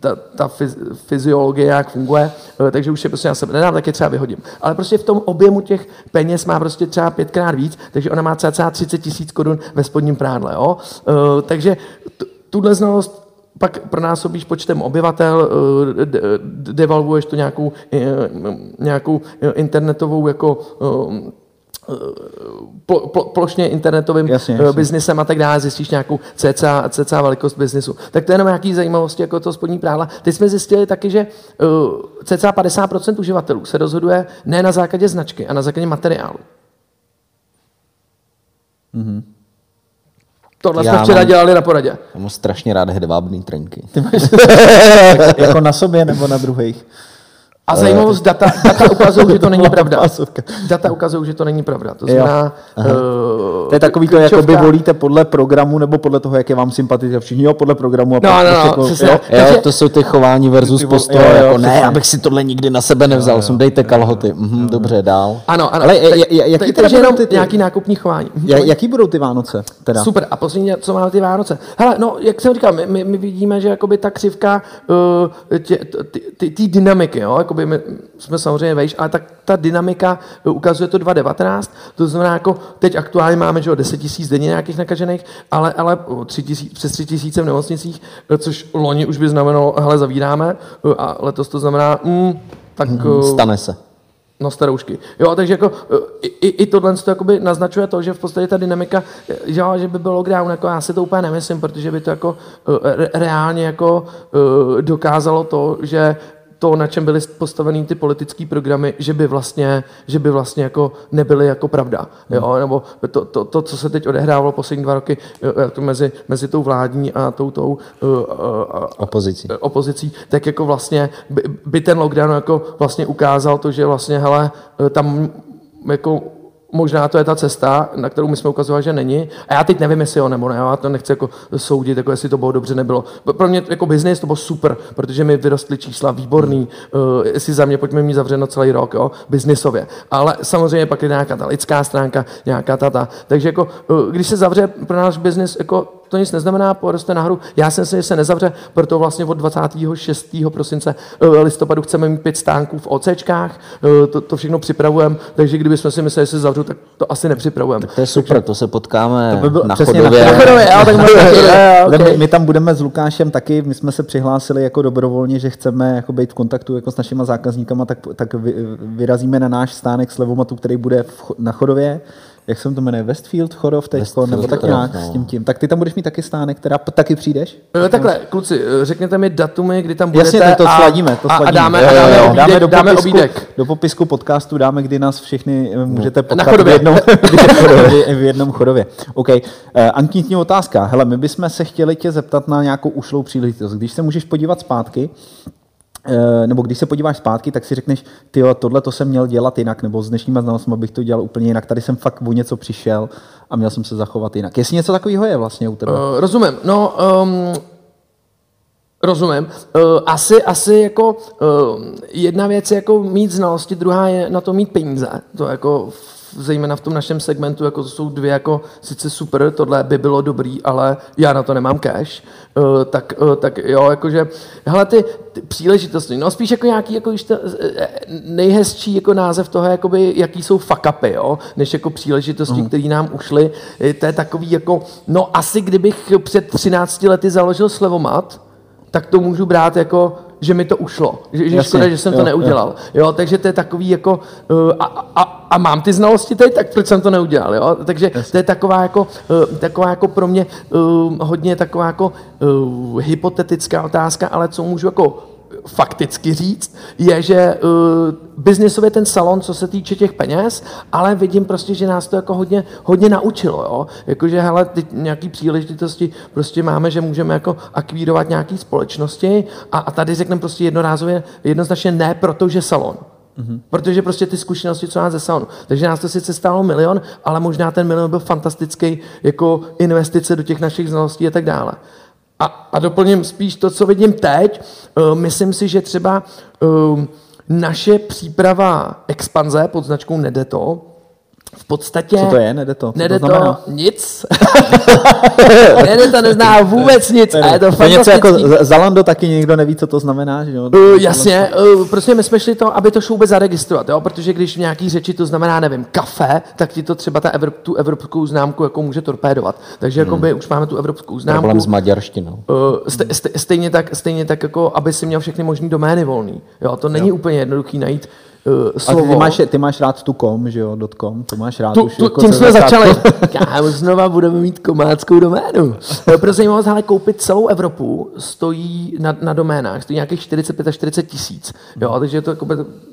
Speaker 3: ta, ta fyz, fyziologie jak funguje, uh, takže už je prostě na sebe nedám, tak je třeba vyhodím. Ale prostě v tom objemu těch peněz má prostě třeba pětkrát víc, takže ona má cca 30 tisíc korun ve spodním prádle. Jo? Uh, takže tuhle znalost pak pronásobíš počtem obyvatel, eh, de- de- devalvuješ to nějakou, eh, nějakou eh, internetovou jako eh, plo, plo, plošně internetovým
Speaker 4: Jasně,
Speaker 3: jasně,
Speaker 4: jasně.
Speaker 3: biznesem a tak dále, zjistíš nějakou cca, cca velikost biznesu. Tak to je jenom nějaký zajímavosti jako to spodní prádla. Teď jsme zjistili taky, že cca 50% uživatelů se rozhoduje ne na základě značky a na základě materiálu. Mm-hmm. Tohle
Speaker 2: Já
Speaker 3: jsme včera
Speaker 2: mám-
Speaker 3: dělali na poradě.
Speaker 2: Já mám strašně rád hedvábný trenky.
Speaker 4: jako na sobě nebo na druhých.
Speaker 3: A zajímavost, data, data ukazují, že to není pravda. Data ukazují, že to není pravda. To
Speaker 4: Jo.
Speaker 3: znamená, uh,
Speaker 4: To je takový to, jako by volíte podle programu nebo podle toho, jak je vám sympatické všichni, jo, podle programu. A
Speaker 3: No,
Speaker 4: pak
Speaker 3: no,
Speaker 4: prostě
Speaker 3: no,
Speaker 4: jako-
Speaker 3: přesně.
Speaker 4: jo.
Speaker 2: Jo,
Speaker 3: Takže-
Speaker 2: to jsou ty chování versus
Speaker 4: jo, jo,
Speaker 2: jako ne, abych si tohle nikdy na sebe nevzal, sundejte kalhoty. Mhm, dobře, dál.
Speaker 3: Ano, ano.
Speaker 4: Ale jaký
Speaker 3: tak-
Speaker 4: teda
Speaker 3: jenom
Speaker 4: ty- ty-
Speaker 3: nějaký nákupní chování. Mhm.
Speaker 4: Ja- Jaký budou ty Vánoce teda?
Speaker 3: Super. A poslední, co máme ty Vánoce. Hele, no, jak jsem říkal, my, my, my vidíme, že jakoby ta křivka ty, ty, dynamiky, jo, jakoby my jsme samozřejmě vejš, ale tak ta dynamika ukazuje to 2,19, to znamená, jako teď aktuálně máme, že jo, 10 tisíc denně nějakých nakažených, ale, ale uh, 3 tisíc, přes 3 tisíce v nemocnicích, což loni už by znamenalo, hele, zavíráme, a letos to znamená, mm, tak... Uh,
Speaker 2: Stane se.
Speaker 3: No, staroušky. Jo, takže jako i, i, i tohle to jakoby naznačuje to, že v podstatě ta dynamika, že, jo, že by byl lockdown, jako já si to úplně nemyslím, protože by to jako eh, re, reálně jako eh, dokázalo to, že to, na čem byly postaveny ty politické programy, že by vlastně, že by vlastně jako nebyly jako pravda. Jo? Nebo to, to, to, co se teď odehrávalo poslední dva roky eh, to mezi, mezi tou vládní a tou, tou eh, eh,
Speaker 2: Opozicí.
Speaker 3: opozicí, tak jako vlastně by, by ten lockdown jako vlastně ukázal to, že vlastně hele, tam jako možná to je ta cesta, na kterou my jsme ukazovali, že není. A já teď nevím, jestli jo nebo ne, já to nechci jako soudit, jako jestli to bylo dobře, nebylo. Pro mě jako biznis to bylo super, protože mi vyrostly čísla výborný, uh, jestli za mě pojďme mít zavřeno celý rok, jo, biznisově. Ale samozřejmě pak je nějaká ta lidská stránka, nějaká ta, ta. Takže jako, uh, když se zavře pro náš biznis, jako to nic neznamená, poroste nahoru. Já jsem si, že se nezavře, proto vlastně od 26. prosince eh, listopadu chceme mít pět stánků v OCčkách, eh, to, to všechno připravujeme, takže kdybychom si mysleli, že se zavřu, tak to asi nepřipravujeme.
Speaker 2: To je super, to se potkáme
Speaker 4: To by bylo
Speaker 2: na
Speaker 4: přesně
Speaker 2: chodově.
Speaker 4: na
Speaker 3: Chodově, jo, tak okay.
Speaker 4: my, my, tam budeme s Lukášem taky, my jsme se přihlásili jako dobrovolně, že chceme jako být v kontaktu jako s našimi zákazníkama, tak, tak vy, vyrazíme na náš stánek Slevomatu, který bude v, na Chodově. Jak se to jmenuje? Westfield Chodov teď,
Speaker 2: Westfield
Speaker 4: nebo tak nějak
Speaker 2: no.
Speaker 4: s tím tím. Tak ty tam budeš mít taky stánek, teda taky přijdeš?
Speaker 3: Eh, Takhle, kluci, eh, řekněte mi datumy, kdy tam budete
Speaker 4: Jasně, to, to
Speaker 3: a,
Speaker 4: sladíme, to
Speaker 3: a,
Speaker 4: sladíme.
Speaker 3: a dáme,
Speaker 4: Jo,
Speaker 3: a
Speaker 4: jo,
Speaker 3: dáme,
Speaker 4: jo.
Speaker 3: obídek,
Speaker 4: dáme, do,
Speaker 3: dáme
Speaker 4: popisku,
Speaker 3: obídek.
Speaker 4: do popisku podcastu dáme, kdy nás všechny eh, můžete potkat v
Speaker 3: chodově.
Speaker 4: jednom, v, jednom chodově. OK. Uh, anketní otázka. Hele, my bychom se chtěli tě zeptat na nějakou ušlou příležitost. Když se můžeš podívat zpátky, eh, nebo když se podíváš zpátky, tak si řekneš, ty tohle to jsem měl dělat jinak, nebo s dnešníma znalostmi bych to dělal úplně jinak. Tady jsem fakt o něco přišel a měl jsem se zachovat jinak. Jestli něco takového je vlastně u tebe.
Speaker 3: Uh, rozumím. No, um, rozumím. Uh, asi, asi jako uh, jedna věc je jako mít znalosti, druhá je na to mít peníze. To jako zejména v tom našem segmentu, jako to jsou dvě jako sice super, tohle by bylo dobrý, ale já na to nemám cash, uh, tak, uh, tak jo, jakože, hele, ty, ty příležitosti, no spíš jako nějaký, jako to, eh, nejhezčí jako název toho, jakoby, jaký jsou fuck upy, jo, než jako příležitosti, které nám ušly, to je takový jako, no asi kdybych před 13 lety založil Slevomat, tak to můžu brát jako, že mi to ušlo. Že, že
Speaker 4: Jasně,
Speaker 3: škoda, že jsem to
Speaker 4: jo,
Speaker 3: neudělal. Jo. takže to je takový jako, uh, a, a, a, mám ty znalosti teď, tak proč jsem to neudělal. Jo? Takže to je taková jako, uh, taková jako pro mě uh, hodně taková jako uh, hypotetická otázka, ale co můžu jako fakticky říct, je, že uh, biznisově ten salon, co se týče těch peněz, ale vidím prostě, že nás to jako hodně, hodně naučilo, jo. Jakože, hele, teď nějaký příležitosti prostě máme, že můžeme jako akvírovat nějaký společnosti a, a tady řekneme prostě jednorázově, jednoznačně ne, protože salon. Mm-hmm. Protože prostě ty zkušenosti, co nás ze salonu. Takže nás to sice stálo milion, ale možná ten milion byl fantastický jako investice do těch našich znalostí a tak dále. A, a doplním spíš to, co vidím teď. Uh, myslím si, že třeba uh, naše příprava expanze pod značkou Nedeto v podstatě...
Speaker 4: Co to je? Nede to? Co to
Speaker 3: Nede to,
Speaker 4: znamená?
Speaker 3: nic. Nede to nezná vůbec nic. A je to
Speaker 4: To něco jako Zalando taky někdo neví, co to znamená, že jo?
Speaker 3: Uh, jasně, uh, prostě my jsme šli to, aby to šlo vůbec zaregistrovat, jo? protože když v nějaký řeči to znamená, nevím, kafe, tak ti to třeba ta Evrop, tu evropskou známku jako může torpédovat. Takže jako my už máme tu evropskou známku.
Speaker 2: Problém s maďarštinou.
Speaker 3: Uh, ste, ste, stejně, tak, stejně tak, jako aby si měl všechny možné domény volný. Jo, to není úplně jednoduchý najít uh,
Speaker 4: A
Speaker 3: slovo.
Speaker 4: ty máš, ty máš rád tu com, že jo, .com, to máš rád
Speaker 3: Tu,
Speaker 4: už
Speaker 3: tu,
Speaker 4: jako
Speaker 3: tím jsme začali. Kámo, znova budeme mít komáckou doménu. No, Pro zajímavost, ale koupit celou Evropu stojí na, na doménách, stojí nějakých 45 až 40 tisíc. Jo, takže je to jako,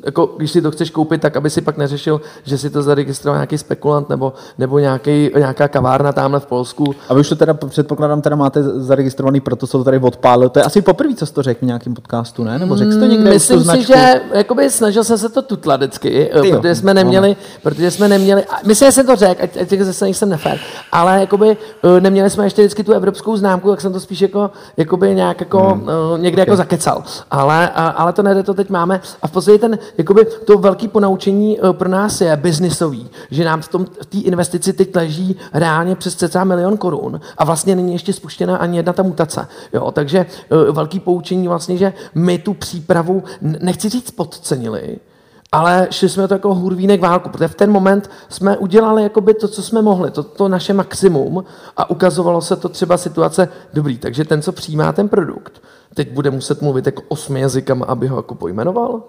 Speaker 3: jako, když si to chceš koupit, tak aby si pak neřešil, že si to zaregistroval nějaký spekulant nebo, nebo nějaký, nějaká kavárna tamhle v Polsku.
Speaker 4: A vy už to teda předpokládám, teda máte zaregistrovaný, proto se to tady odpálil. To je asi poprvé, co jsi to řekl v nějakém podcastu, ne? Nebo řekl jsi to někde už
Speaker 3: Myslím si, že jakoby snažil jsem se to tutlat vždycky,
Speaker 4: Ty jo.
Speaker 3: protože jsme neměli, protože jsme neměli, myslím, že jsem to řekl, ať, ať zase nejsem nefér, ale jakoby eh, neměli jsme ještě vždycky tu evropskou známku, tak jsem to spíš jako, jakoby nějak jako hmm. někde jako zakecal. Ale, a, ale to nejde, to teď máme. A v podstatě ten, jakoby to velký ponaučení eh, pro nás je biznisový, že nám v tom v té investici teď leží reálně přes cca milion korun a vlastně není ještě spuštěna ani jedna ta mutace. Jo, takže eh, velký poučení vlastně, že my tu přípravu, nechci říct podcenili, ale šli jsme to jako hurvínek válku, protože v ten moment jsme udělali jakoby to, co jsme mohli, to, to naše maximum a ukazovalo se to třeba situace dobrý, takže ten, co přijímá ten produkt, teď bude muset mluvit jako osmi jazykama, aby ho jako pojmenoval?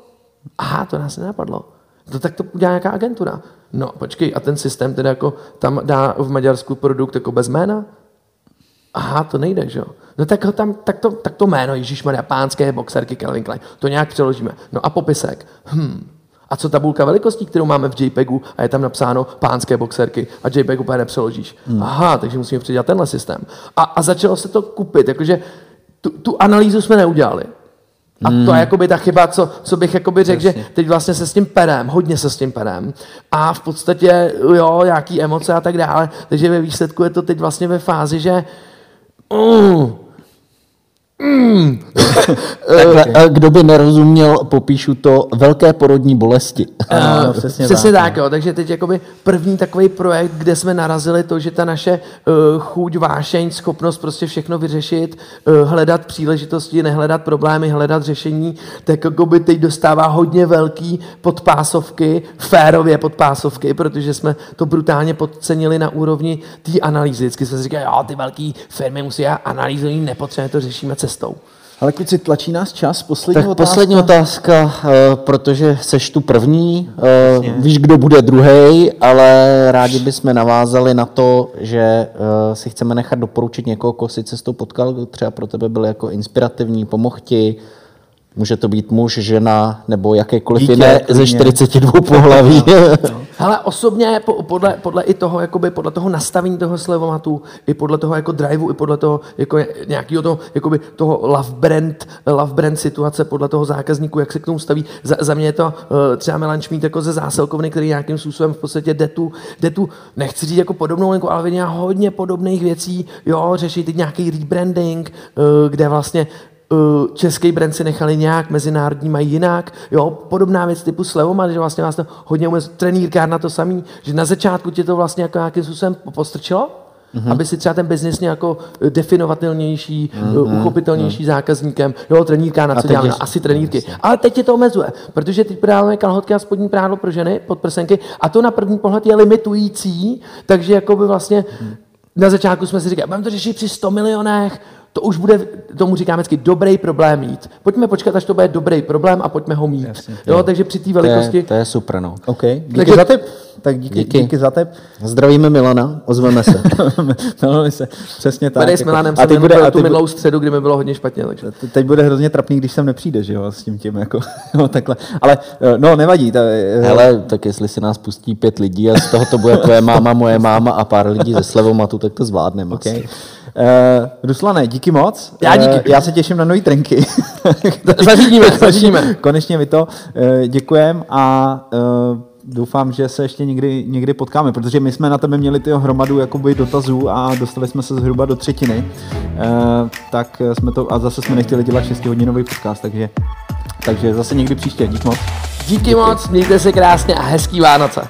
Speaker 3: Aha, to nás nenapadlo. To tak to udělá nějaká agentura. No, počkej, a ten systém teda jako tam dá v Maďarsku produkt jako bez jména? Aha, to nejde, že jo? No tak, ho tam, tak, to, tak to jméno, Ježíš Maria, pánské boxerky Calvin Klein, to nějak přeložíme. No a popisek. Hm. A co tabulka velikostí, kterou máme v JPEGu a je tam napsáno pánské boxerky a JPEG úplně nepřeložíš. Hmm. Aha, takže musíme předělat tenhle systém. A, a začalo se to kupit, jakože tu, tu analýzu jsme neudělali. A to je jakoby ta chyba, co, co bych jakoby řekl, že teď vlastně se s tím perem, hodně se s tím perem. A v podstatě, jo, nějaký emoce a tak dále. Takže ve výsledku je to teď vlastně ve fázi, že mm,
Speaker 2: kdo by nerozuměl, popíšu to velké porodní bolesti.
Speaker 4: Ano,
Speaker 3: Uh,
Speaker 4: přesně
Speaker 3: přesně
Speaker 4: tak,
Speaker 3: tak, jo. Takže teď jakoby první takový projekt, kde jsme narazili to, že ta naše uh, chuť, vášeň, schopnost prostě všechno vyřešit, uh, hledat příležitosti, nehledat problémy, hledat řešení, tak jakoby teď dostává hodně velký podpásovky, férově podpásovky, protože jsme to brutálně podcenili na úrovni té analýzy. Vždycky jsme si říkali, jo, ty velké firmy musí analýzu, nepotřebujeme to řešíme cestou.
Speaker 4: Ale kluci, tlačí nás čas, poslední
Speaker 2: Tak
Speaker 4: otázka.
Speaker 2: poslední otázka, eh, protože seš tu první, eh, víš, kdo bude druhý, ale rádi bychom navázali na to, že eh, si chceme nechat doporučit někoho, koho si cestou potkal, kdo třeba pro tebe byl jako inspirativní, pomohl ti, může to být muž, žena nebo jakékoliv
Speaker 4: Dítě,
Speaker 2: jiné ze
Speaker 4: klidně.
Speaker 2: 42 pohlaví.
Speaker 3: Hele, osobně po- podle, podle i toho, jakoby podle toho nastavení toho slevomatu, i podle toho jako driveu, i podle toho jako nějakého toho, jakoby toho love brand, love brand situace, podle toho zákazníku, jak se k tomu staví. Za, za mě je to uh, třeba Milan Šmít jako ze zásilkovny, který nějakým způsobem v podstatě jde tu, jde tu nechci říct jako podobnou linku, ale věděl hodně podobných věcí, jo, řeší teď nějaký rebranding, uh, kde vlastně český brand si nechali nějak, mezinárodní mají jinak. Jo, podobná věc typu Slevoma, že vlastně vás to hodně umí, trenýrkár na to samý, že na začátku tě to vlastně jako nějakým způsobem postrčilo, mm-hmm. aby si třeba ten biznis nějakou eh, definovatelnější, mm-hmm. uchopitelnější mm-hmm. zákazníkem. Jo, trenýrka na co děláme? asi trenýrky. Ale teď tě to omezuje, protože teď prodáváme kalhotky a spodní prádlo pro ženy, podprsenky, a to na první pohled je limitující, takže jako by vlastně na začátku jsme si říkali, budeme to řešit při 100 milionech, to už bude, tomu říkáme vždycky, dobrý problém mít. Pojďme počkat, až to bude dobrý problém a pojďme ho mít. jo, takže při té
Speaker 2: to, je,
Speaker 3: velikosti...
Speaker 2: to je super, no.
Speaker 4: OK, díky
Speaker 3: Takže-
Speaker 4: za tip. Tak díky,
Speaker 2: díky.
Speaker 4: Díky. za tip.
Speaker 2: Zdravíme Milana, ozveme se.
Speaker 4: Milujeme se. Přesně tak.
Speaker 3: Tady s
Speaker 4: jako-
Speaker 3: Milanem
Speaker 4: a
Speaker 3: jsem
Speaker 4: teď bude, a
Speaker 3: tu
Speaker 4: teď, bude,
Speaker 3: minulou středu, kdy mi bylo hodně špatně. Takže.
Speaker 4: teď bude hrozně trapný, když sem nepřijde, že jo, s tím tím, jako, no, takhle. Ale, eh, no, nevadí. Ta, eh,
Speaker 2: Hele, tak jestli si nás pustí pět lidí a z toho to bude tvoje máma, moje máma a pár lidí ze slevomatu, tak to zvládneme.
Speaker 4: Okay. Uh, Ruslane, díky moc.
Speaker 3: Já díky.
Speaker 4: Eh, já se těším na nový trenky.
Speaker 3: Zařídíme, zařídíme.
Speaker 4: Konečně mi to uh, děkujem a uh, doufám, že se ještě někdy, někdy potkáme, protože my jsme na tebe měli tyho hromadu jakoby dotazů a dostali jsme se zhruba do třetiny. Uh, tak jsme to, a zase jsme nechtěli dělat 6 hodinový podcast, takže, takže zase někdy příště. Dík moc.
Speaker 3: Díky moc, mějte se krásně a hezký Vánoce.